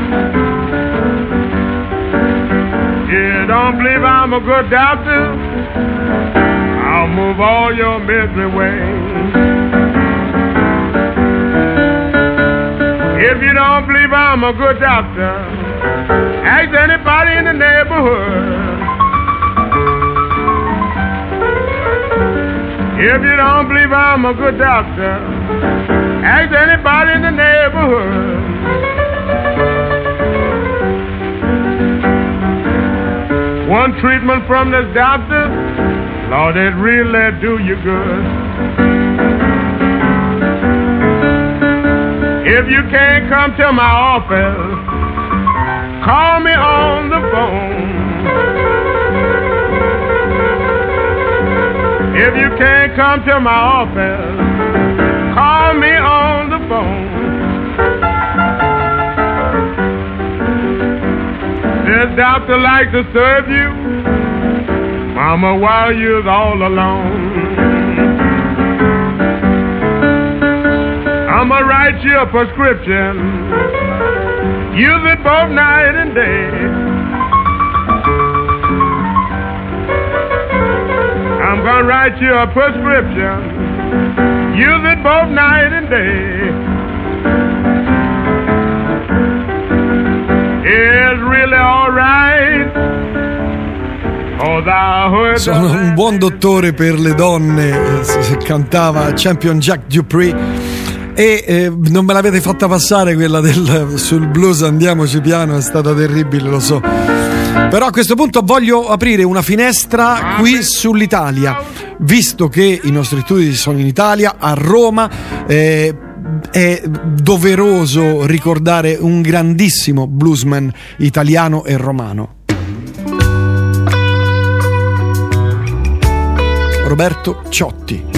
If you don't believe I'm a good doctor? I'll move all your misery away. If you don't believe I'm a good doctor, ask anybody in the neighborhood. If you don't believe I'm a good doctor, ask anybody in the neighborhood. One treatment from this doctor, Lord, it really do you good. If you can't come to my office, call me on the phone. If you can't come to my office, This doctor like to serve you, mama, while you're all alone. I'ma write you a prescription. Use it both night and day. I'm gonna write you a prescription. Use it both night and day. It's really alright. Oh, Sono un buon dottore per le donne, eh, cantava Champion Jack Dupree. E eh, non me l'avete fatta passare quella del, sul blues Andiamoci piano, è stata terribile, lo so. Però a questo punto voglio aprire una finestra qui sull'Italia, visto che i nostri studi sono in Italia, a Roma. eh, è doveroso ricordare un grandissimo bluesman italiano e romano. Roberto Ciotti.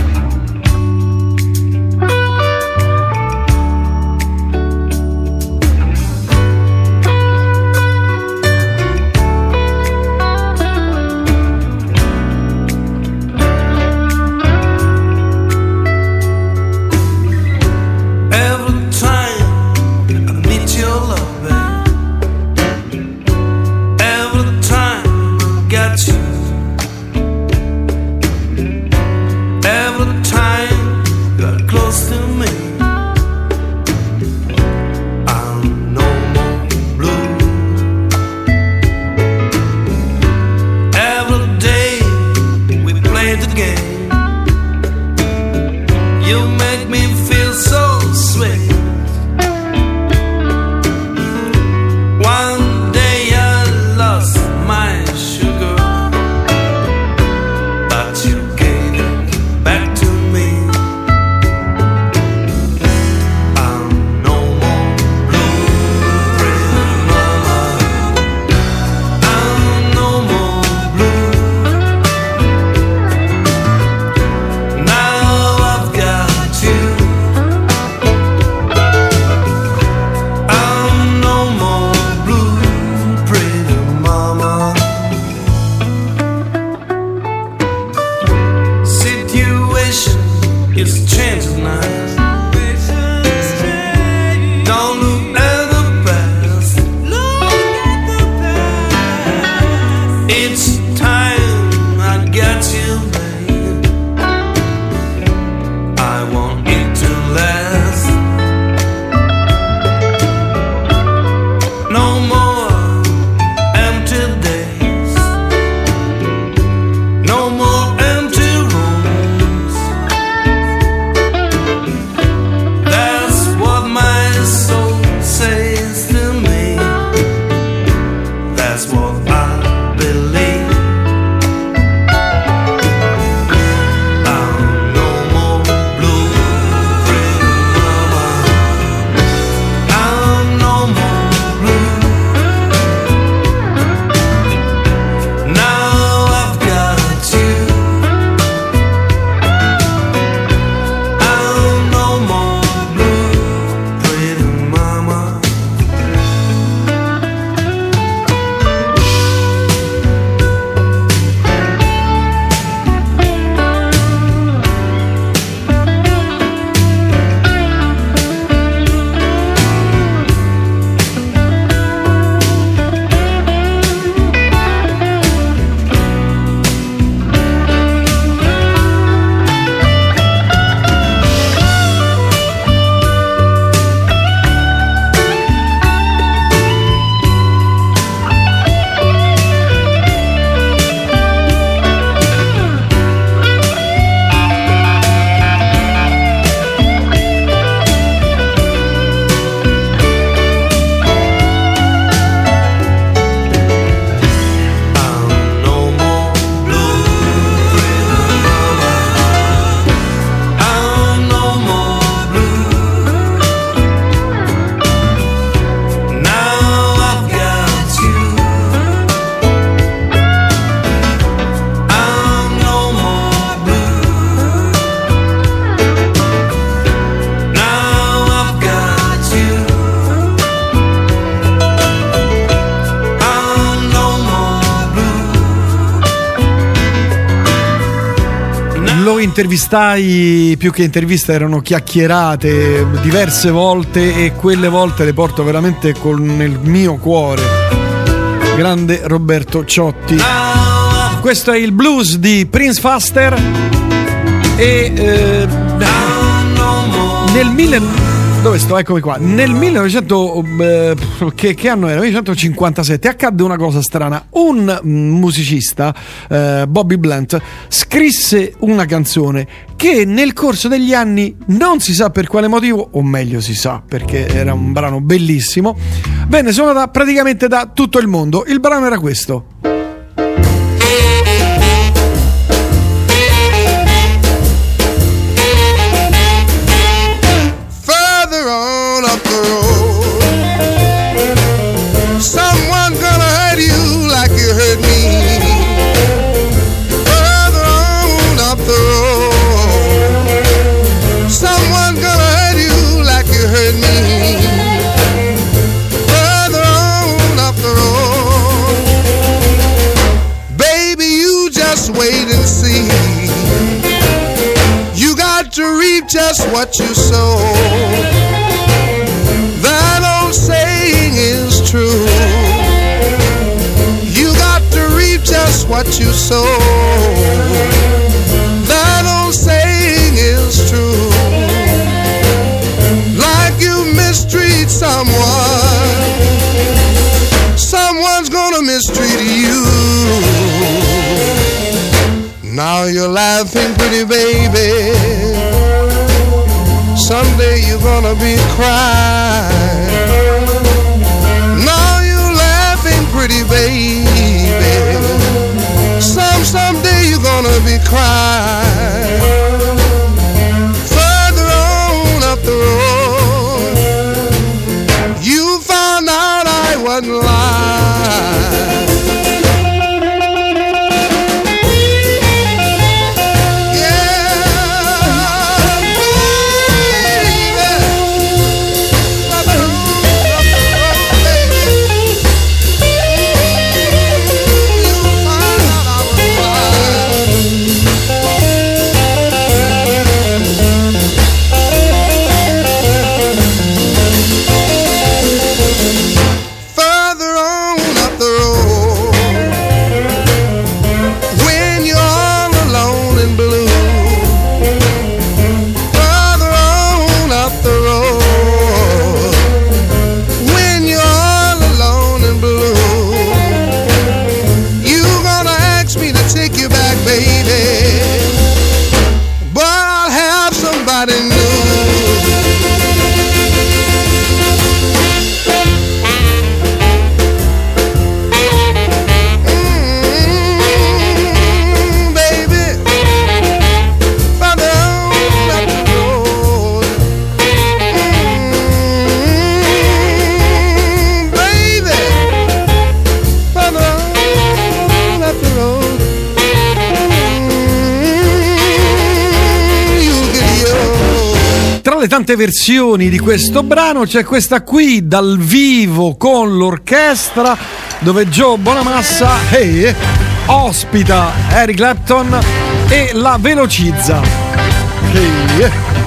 Intervistai, più che interviste erano chiacchierate diverse volte e quelle volte le porto veramente con il mio cuore. Grande Roberto Ciotti. Questo è il blues di Prince Faster e eh, nel 1000 dove sto? Eccomi qua. Nel 1900 eh, che, che anno era? 1957 accadde una cosa strana. Un mm, musicista, eh, Bobby Blunt, scrisse una canzone che nel corso degli anni non si sa per quale motivo, o meglio si sa perché era un brano bellissimo, venne suonata praticamente da tutto il mondo. Il brano era questo. What you sow. That old saying is true. You got to reap just what you sow. That old saying is true. Like you mistreat someone, someone's gonna mistreat you. Now you're laughing, pretty baby. Gonna be crying. Now you're laughing, pretty baby. Some someday you're gonna be crying. Tante versioni di questo brano c'è questa qui dal vivo con l'orchestra dove Joe Bonamassa hey, ospita Eric Clapton e la velocizza. Hey.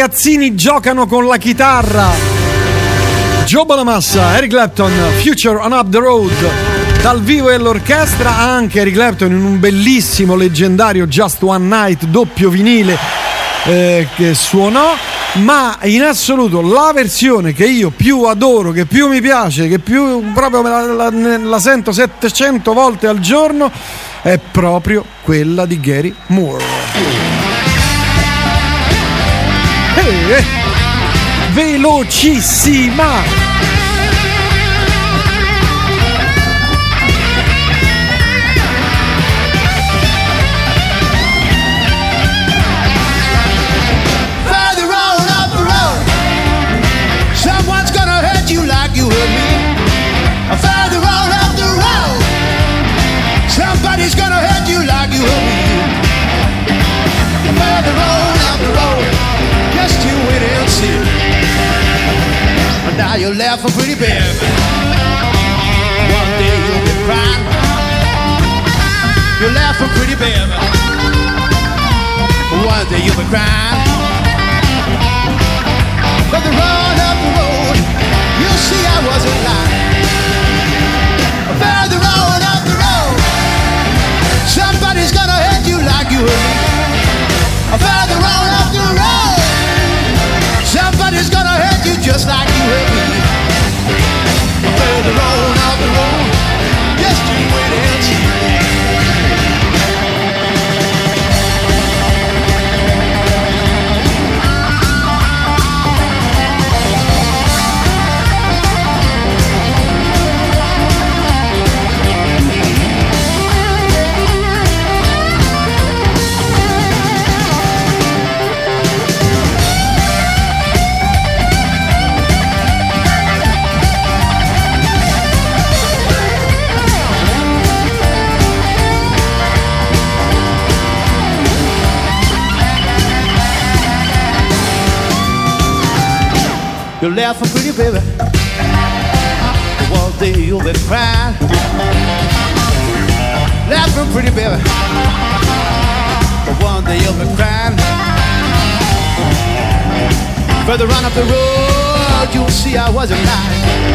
Ragazzini giocano con la chitarra. Joe Bonamassa, Eric Clapton, Future on Up the Road. Dal vivo e all'orchestra anche Eric Clapton in un bellissimo leggendario Just One Night doppio vinile eh, che suonò, ma in assoluto la versione che io più adoro, che più mi piace, che più proprio la, la- la sento 700 volte al giorno è proprio quella di Gary Moore. Eh, velocissima! You're laughing pretty bad. One day you'll be crying. You're laughing pretty bad. One day you'll be crying. But the road up the road, you'll see I wasn't lying. Further on up the road, somebody's gonna hurt you like you hurt me. Further on up the road, somebody's gonna hurt you just like you hurt me. Further on up the road, just you wait You're laughing pretty, baby. One day you'll be crying. Laughing pretty, baby. But one day you'll be crying. Further on up the road, you'll see I wasn't lying.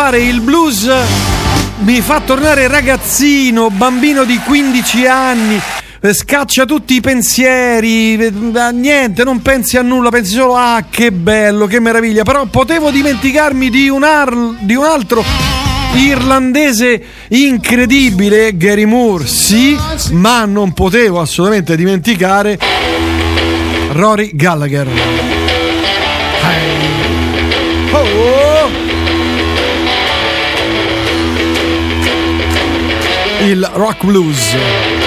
Fare, il blues? Mi fa tornare ragazzino, bambino di 15 anni, eh, scaccia tutti i pensieri, eh, niente, non pensi a nulla, pensi solo ah che bello, che meraviglia, però potevo dimenticarmi di un, ar- di un altro irlandese incredibile, Gary Moore, sì, ma non potevo assolutamente dimenticare Rory Gallagher. Rock blues.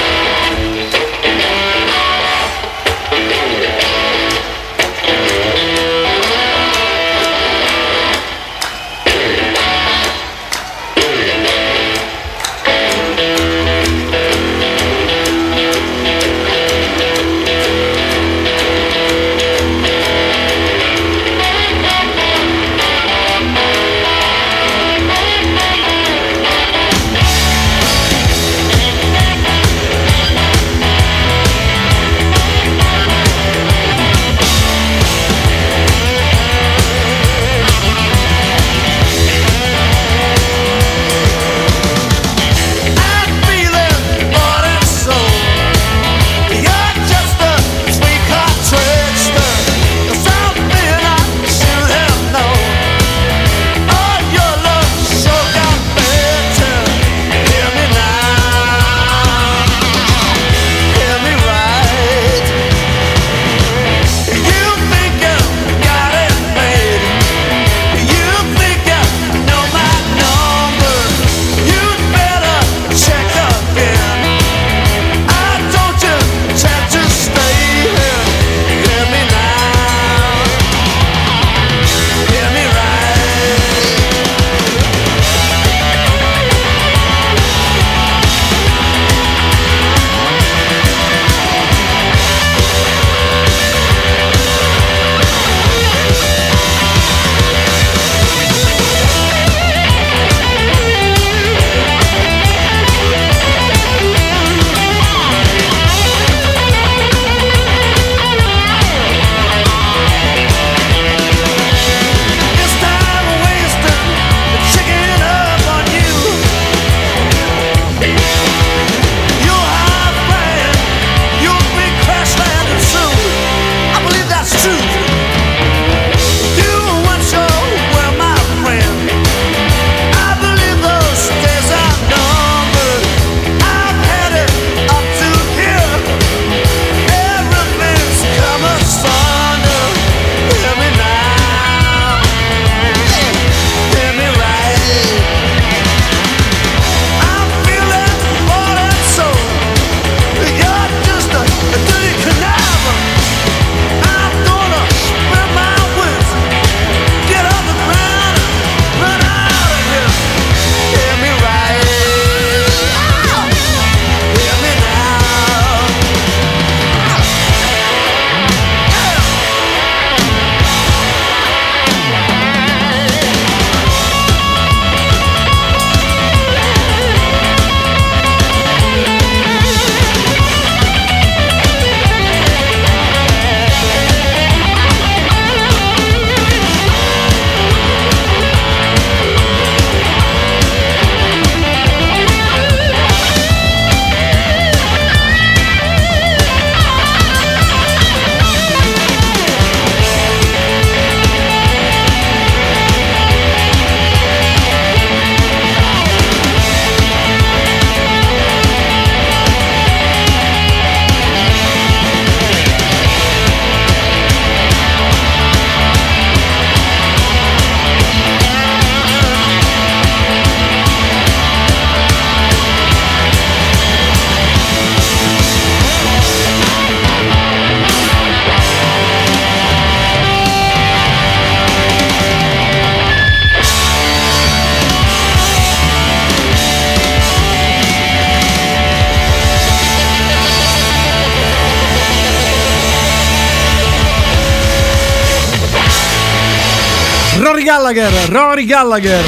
Gallagher.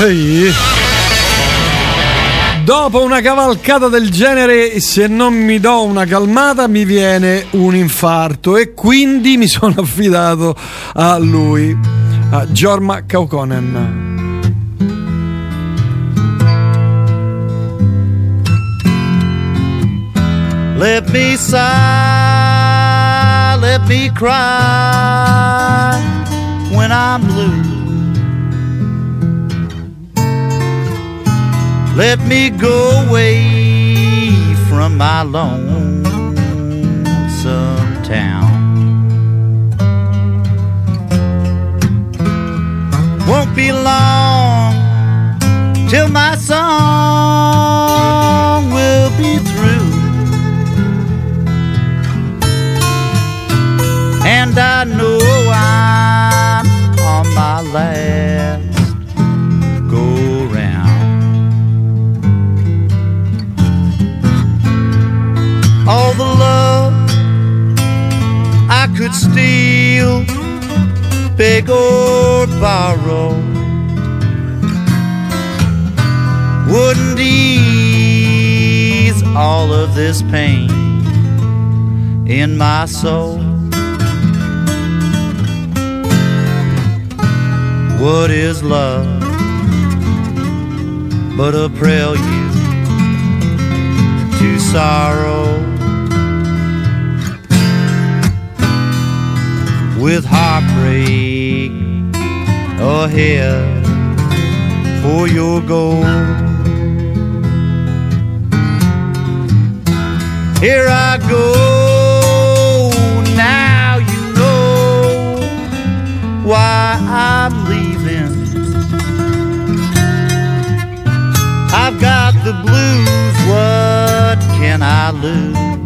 Ehi. Dopo una cavalcata del genere, se non mi do una calmata, mi viene un infarto e quindi mi sono affidato a lui, a Jorma Kaukonen. Let me sigh, let me cry when I'm blue. Let me go away from my lonesome town. Won't be long till my song beg or borrow, wouldn't ease all of this pain in my soul. What is love but a prelude to sorrow? With heartbreak ahead for your goal. Here I go, now you know why I'm leaving. I've got the blues, what can I lose?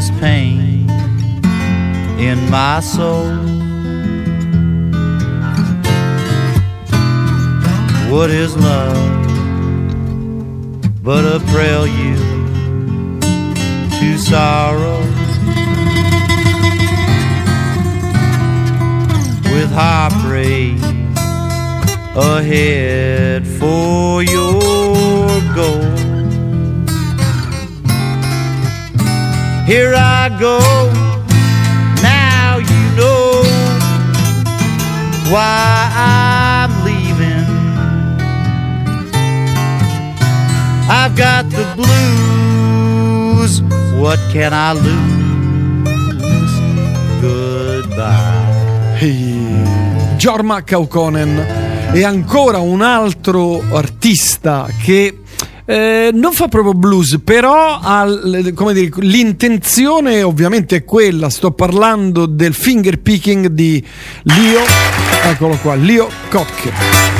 This pain in my soul. What is love but a prelude to sorrow? with heartbreak ahead for your goal. Here I go, now you know why I'm leaving. I've got the blues, what can I lose? Goodbye. Ehi, Jorma Kaukonen è ancora un altro artista che eh, non fa proprio blues, però ha dire, l'intenzione ovviamente è quella. Sto parlando del finger picking di Leo, eccolo qua, Leo Koch.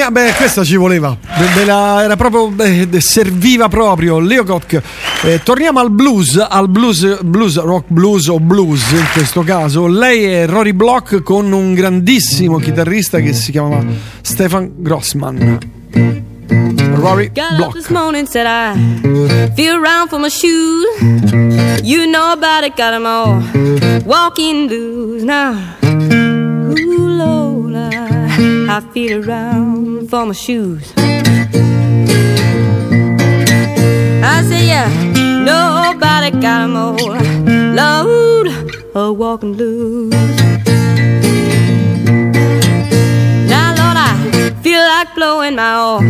Torniamo. Beh, questa ci voleva. Be- la- era proprio. beh, serviva proprio. Leo Koch. Eh, torniamo al blues, al blues, blues, rock blues o blues in questo caso. Lei è Rory Block con un grandissimo chitarrista che si chiamava Stefan Grossman. Rory Got up Block. this morning, said I feel around for my shoes. You know about it, got 'em all walking blues now. Ooh, Lord, I, feel around for my shoes. I say, yeah, nobody got all load of walking blues. Now, Lord, I feel like blowing my all.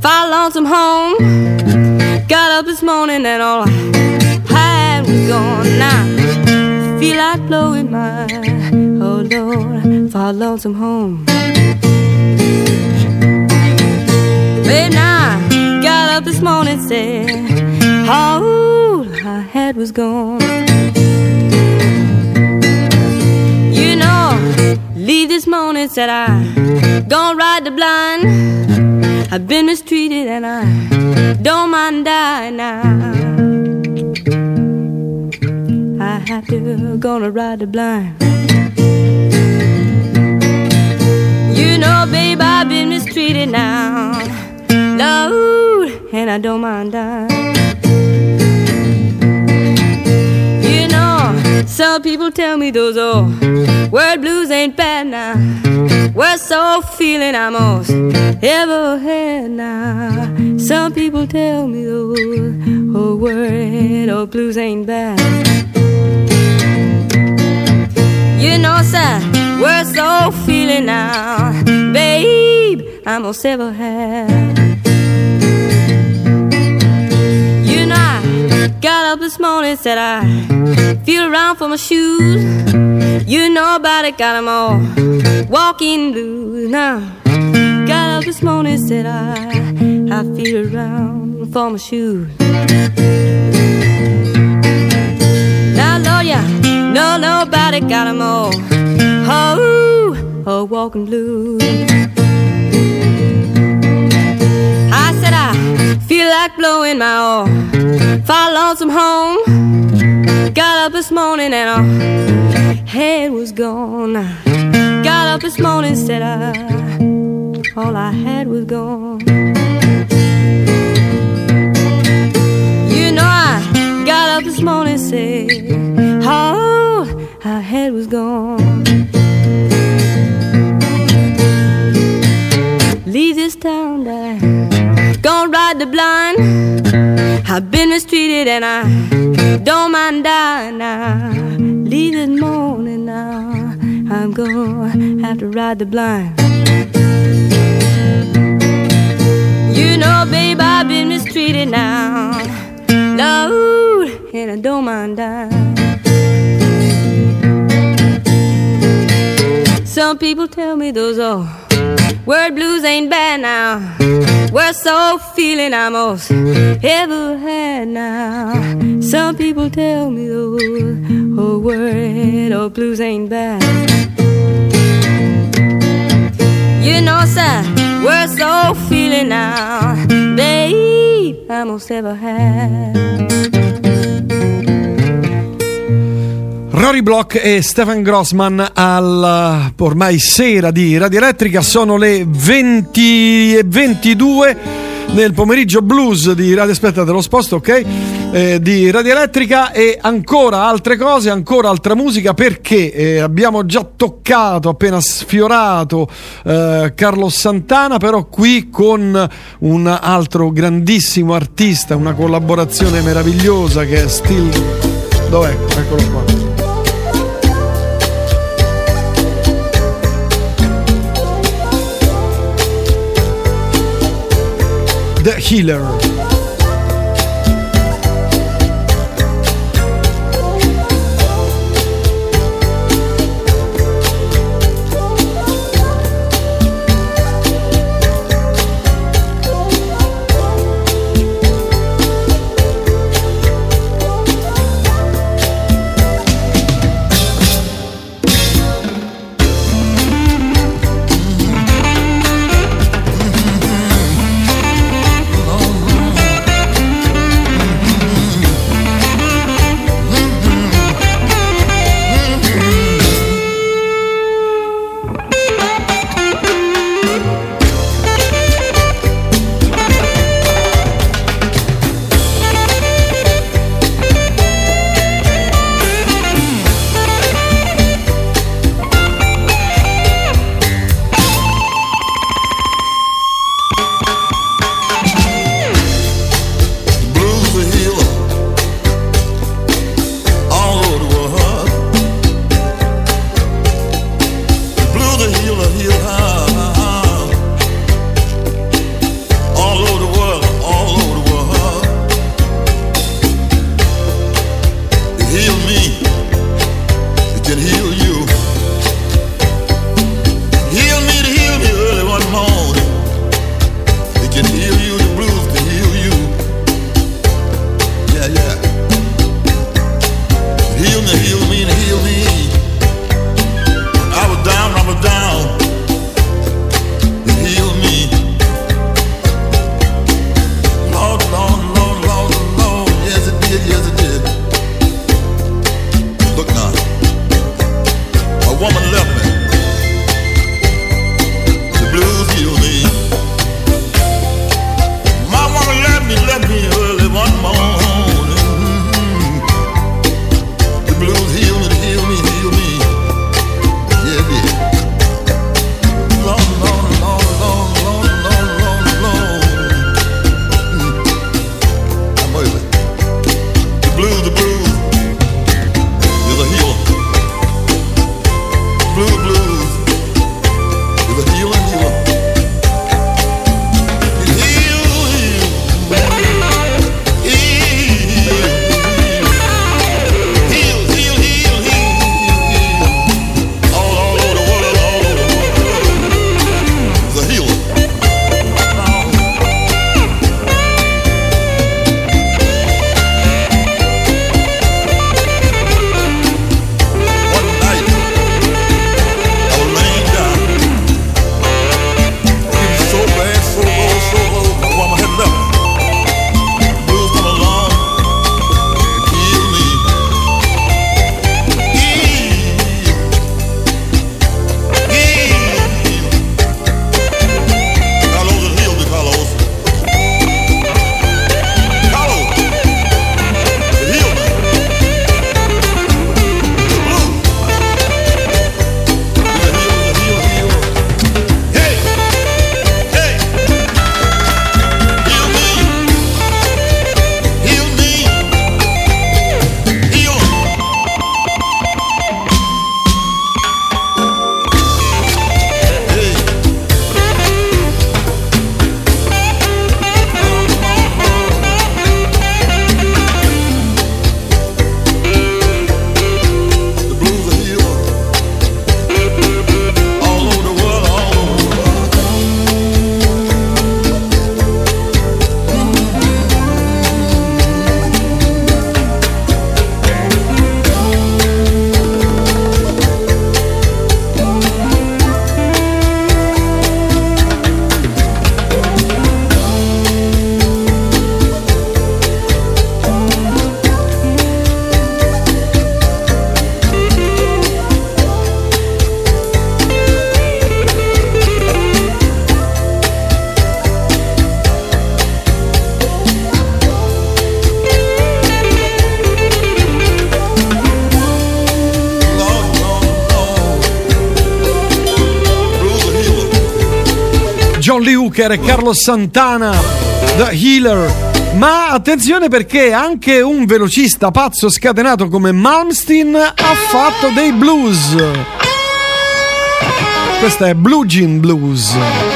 Far lonesome home. Got up this morning and all I had was gone. Now, feel like blowing my oh Lord, far lonesome home. Now I got up this morning said all I had was gone. You know, leave this morning said I gonna ride the blind. I've been mistreated and I don't mind dying now. I have to gonna ride the blind. You know, babe, I've been mistreated now. Lord, and I don't mind dying. You know, some people tell me those old word blues ain't bad now. Worst so feeling I'm most ever had now. Some people tell me those old word or blues ain't bad. You know, sir, worst so feeling now, babe. I'm most ever had. You know, I got up this morning, said I feel around for my shoes. You know about it, got got 'em all walking blues now. Got up this morning, said I, I feel around for my shoes. No, nobody got got 'em all. Oh, oh, walking blues. I said I feel like blowing my all. Far lonesome home. Got up this morning and all head was gone. Got up this morning, said I, all I had was gone. Up this morning, said, oh, all I head was gone. Leave this town I gonna ride the blind. I've been mistreated and I don't mind dying now. Leave this morning now. I'm gonna have to ride the blind. You know, babe, I've been mistreated now. And I don't mind dying. Some people tell me those old word blues ain't bad now. Worst so feeling I most ever had now. Some people tell me those old word or blues ain't bad. You know, sir, worst so feeling now, babe, I most ever had. Rory Block e Stefan Grossman al uh, ormai sera di Radio Elettrica sono le 20 e 22 nel pomeriggio blues di Radio Aspettate lo sposto, ok? Eh, di Radio Elettrica e ancora altre cose, ancora altra musica perché eh, abbiamo già toccato, appena sfiorato eh, Carlos Santana, però qui con un altro grandissimo artista, una collaborazione meravigliosa che è Still... Dov'è? Eccolo qua. The Healer. Booker e Carlos Santana, The Healer. Ma attenzione perché anche un velocista pazzo scatenato come Malmsteen ha fatto dei blues. Questa è Blue Jean Blues.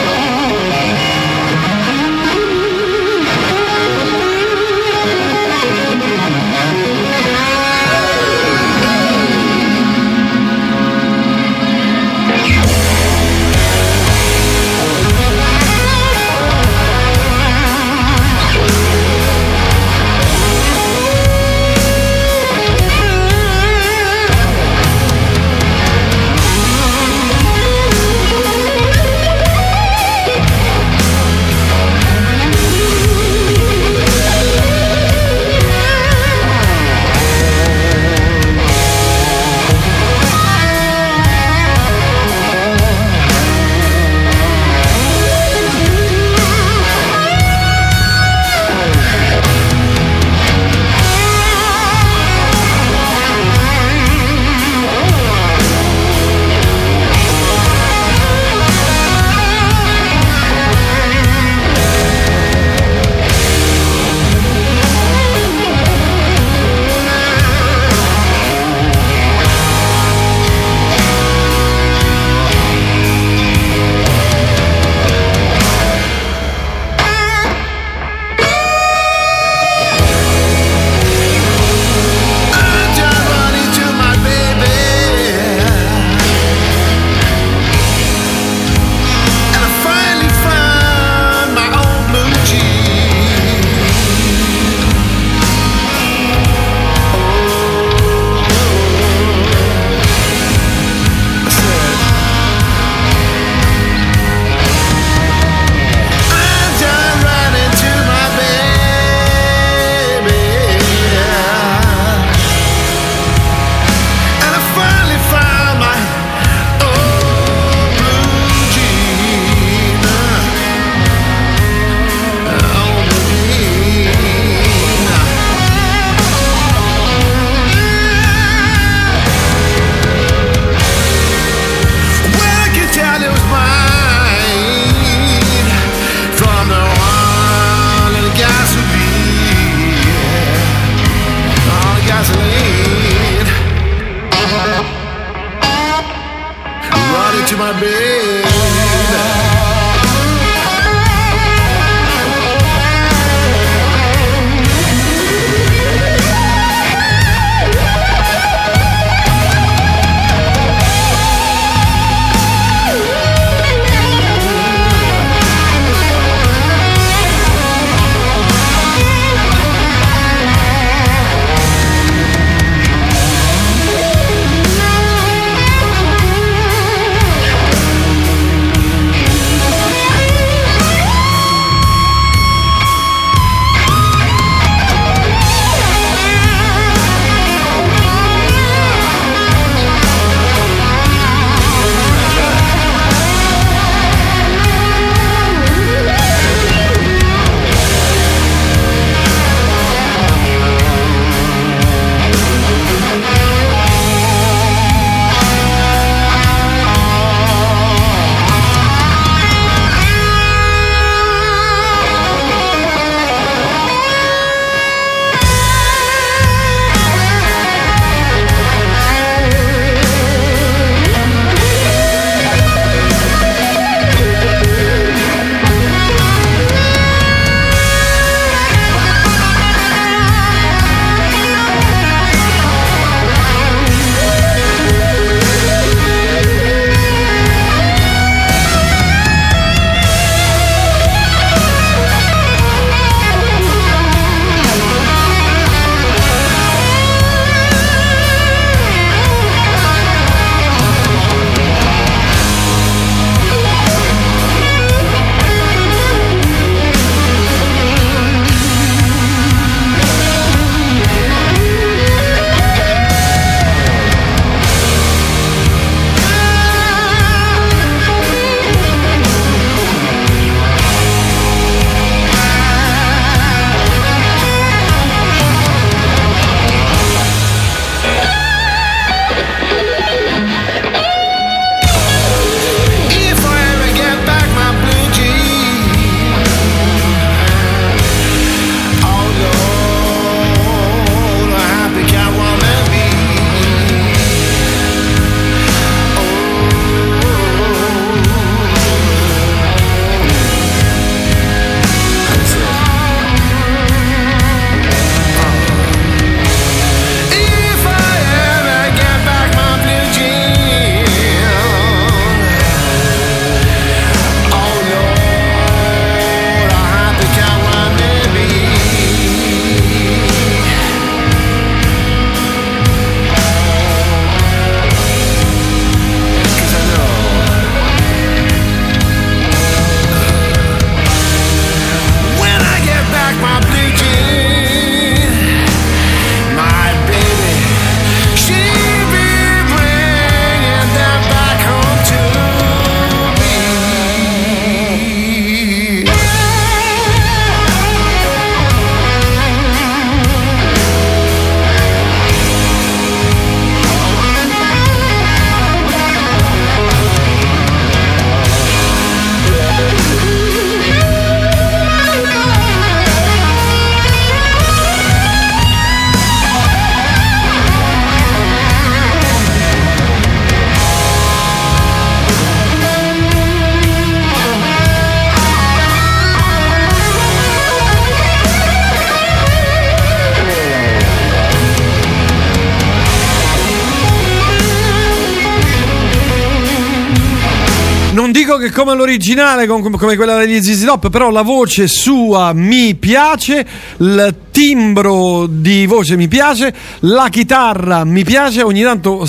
Come l'originale, com- come quella degli ZZ Top, però la voce sua mi piace, il timbro di voce mi piace, la chitarra mi piace, ogni tanto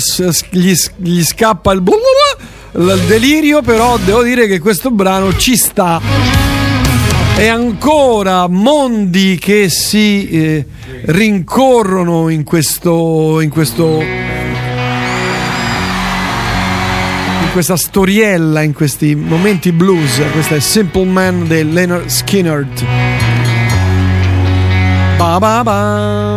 gli, gli scappa il, il delirio, però devo dire che questo brano ci sta. E ancora mondi che si eh, rincorrono in questo, in questo questa storiella, in questi momenti blues. Questa è Simple Man di Leonard Skinner. Ba ba ba.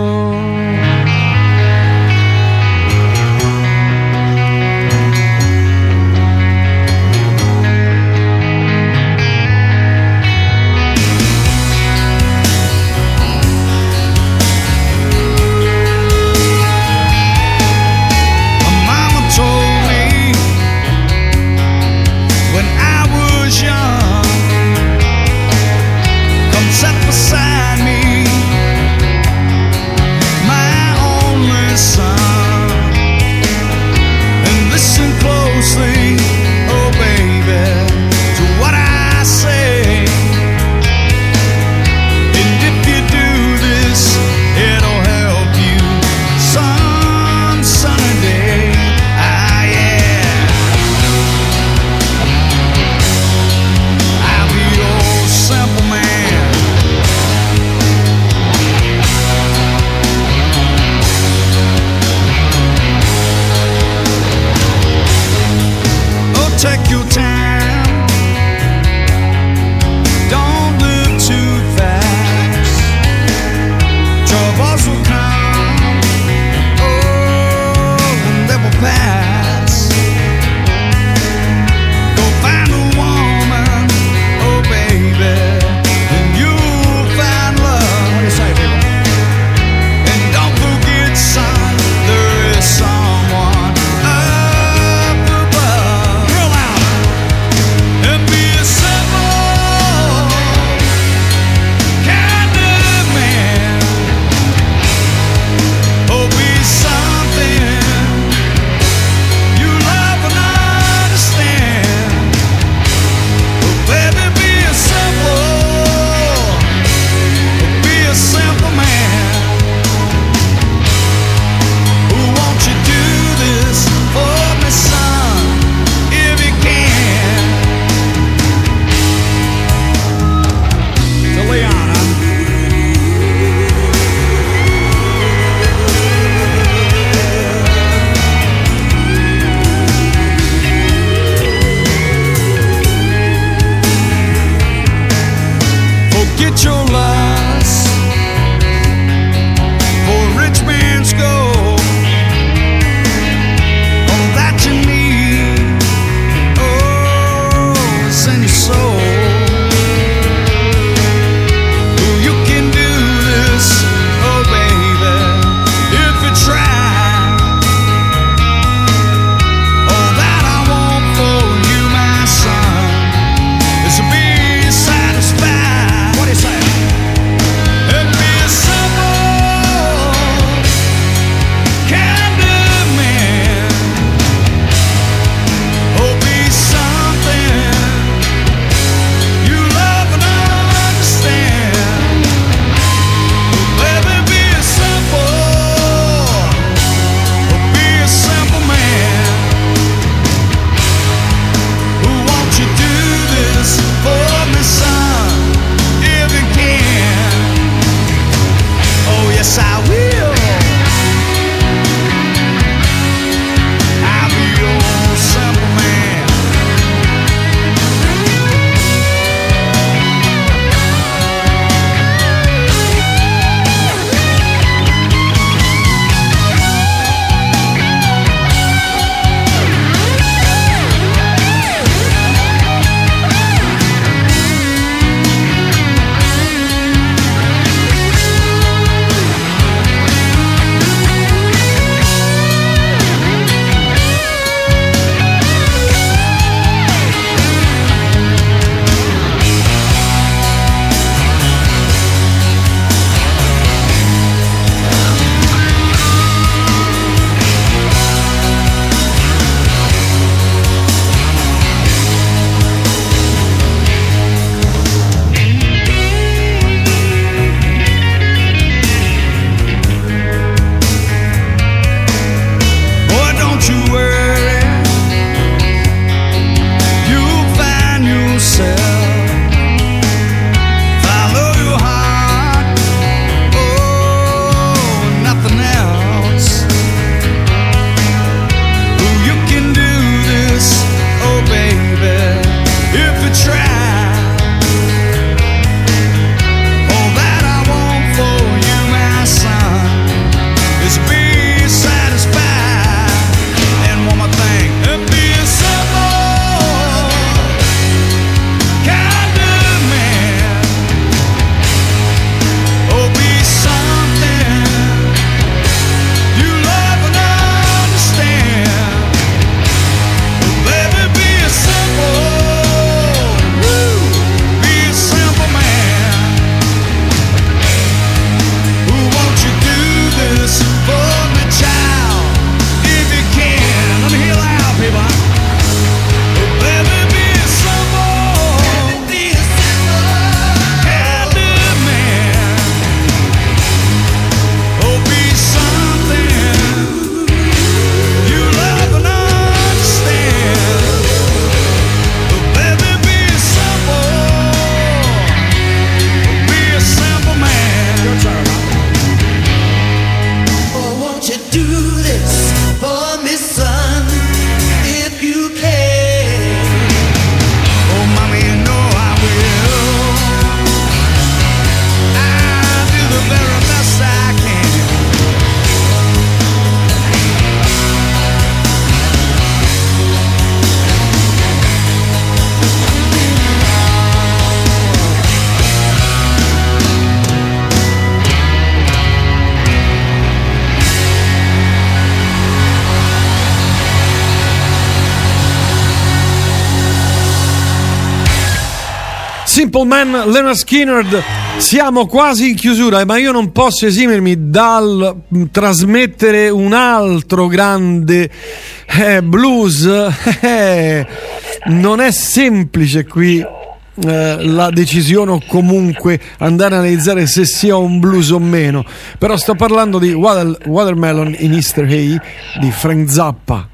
Simple Man Leonard Skinner. Siamo quasi in chiusura, ma io non posso esimermi dal mm, trasmettere un altro grande eh, blues. Eh, non è semplice qui eh, la decisione o comunque andare a analizzare se sia un blues o meno però sto parlando di Watermelon in Easter Hay di Frank Zappa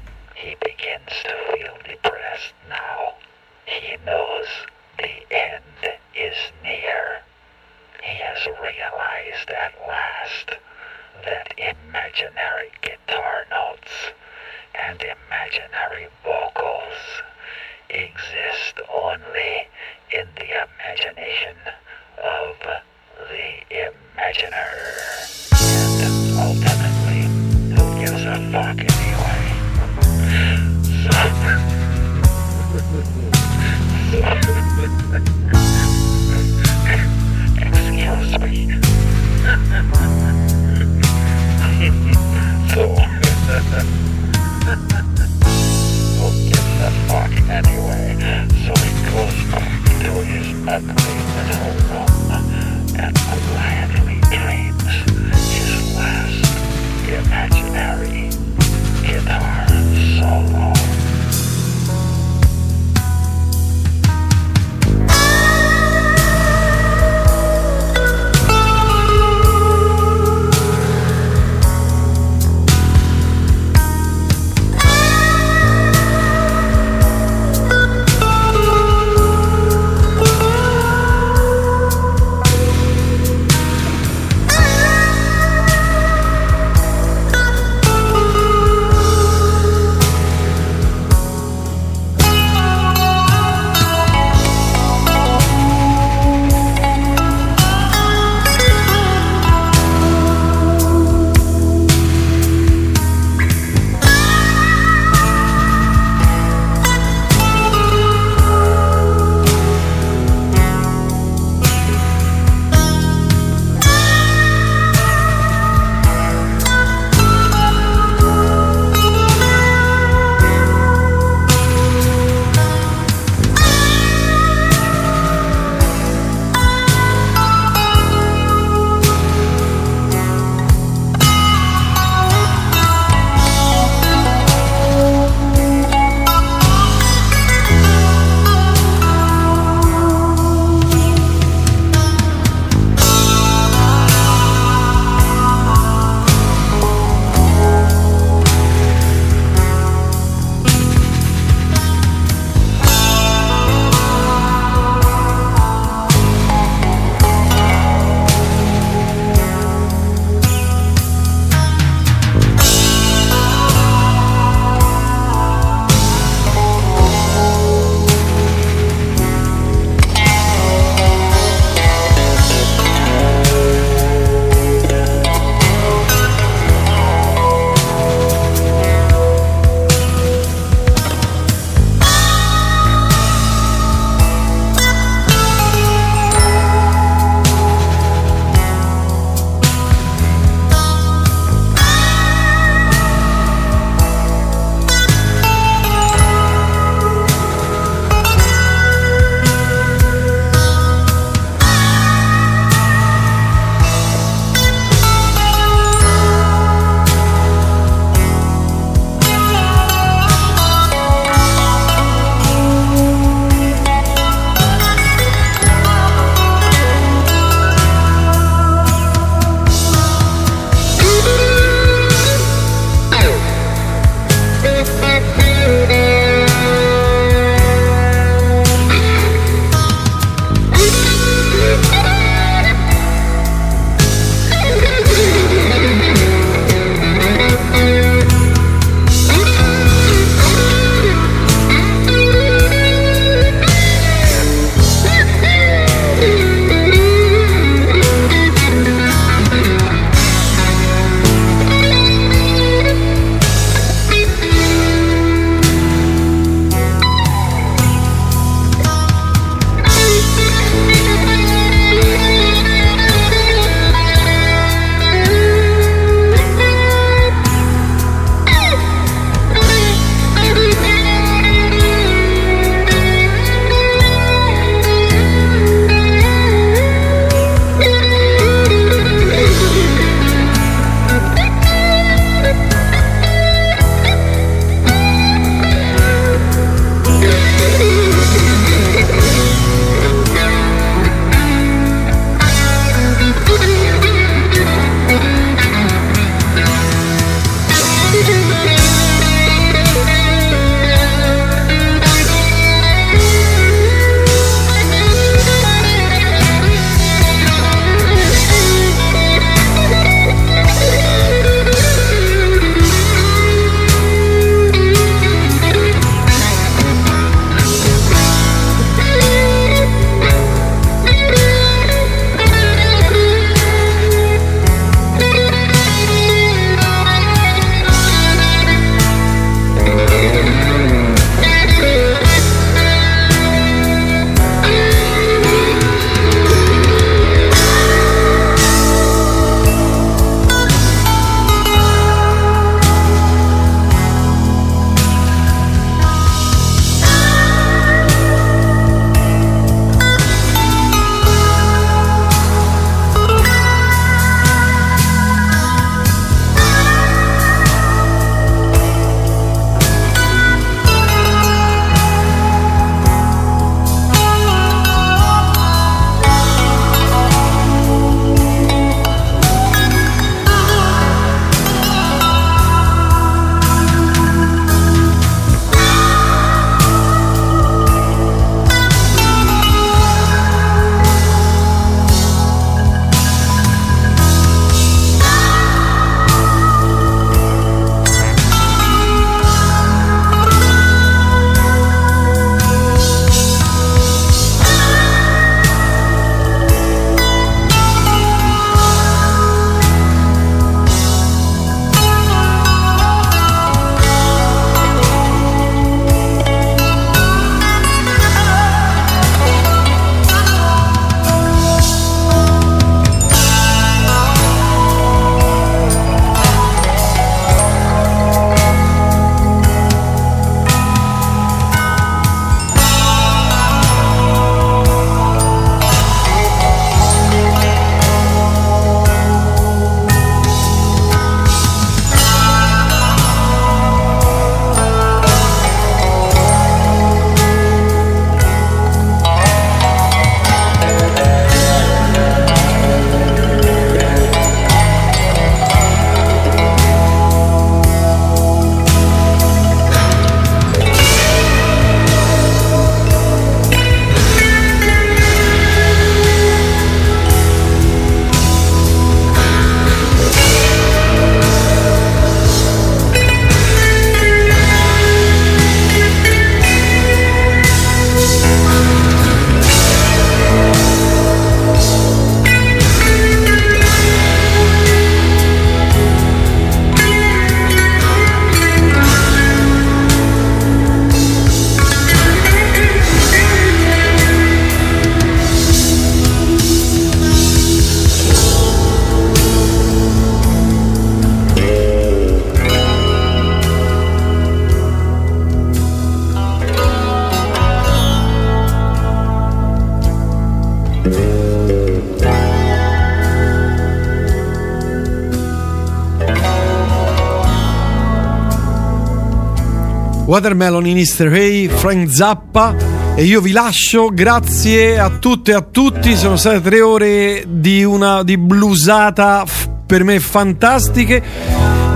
Watermelon in Easter Hay, Frank Zappa e io vi lascio, grazie a tutte e a tutti, sono state tre ore di una di blusata f- per me fantastiche.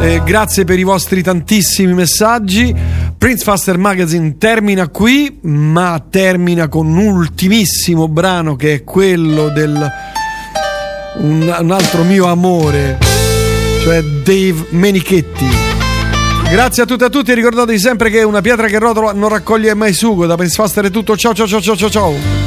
Eh, grazie per i vostri tantissimi messaggi. Prince Faster Magazine termina qui, ma termina con un ultimissimo brano che è quello del un, un altro mio amore, cioè Dave Menichetti. Grazie a tutti e a tutti, ricordatevi sempre che una pietra che rotola non raccoglie mai sugo. Da è tutto. Ciao ciao ciao ciao ciao ciao.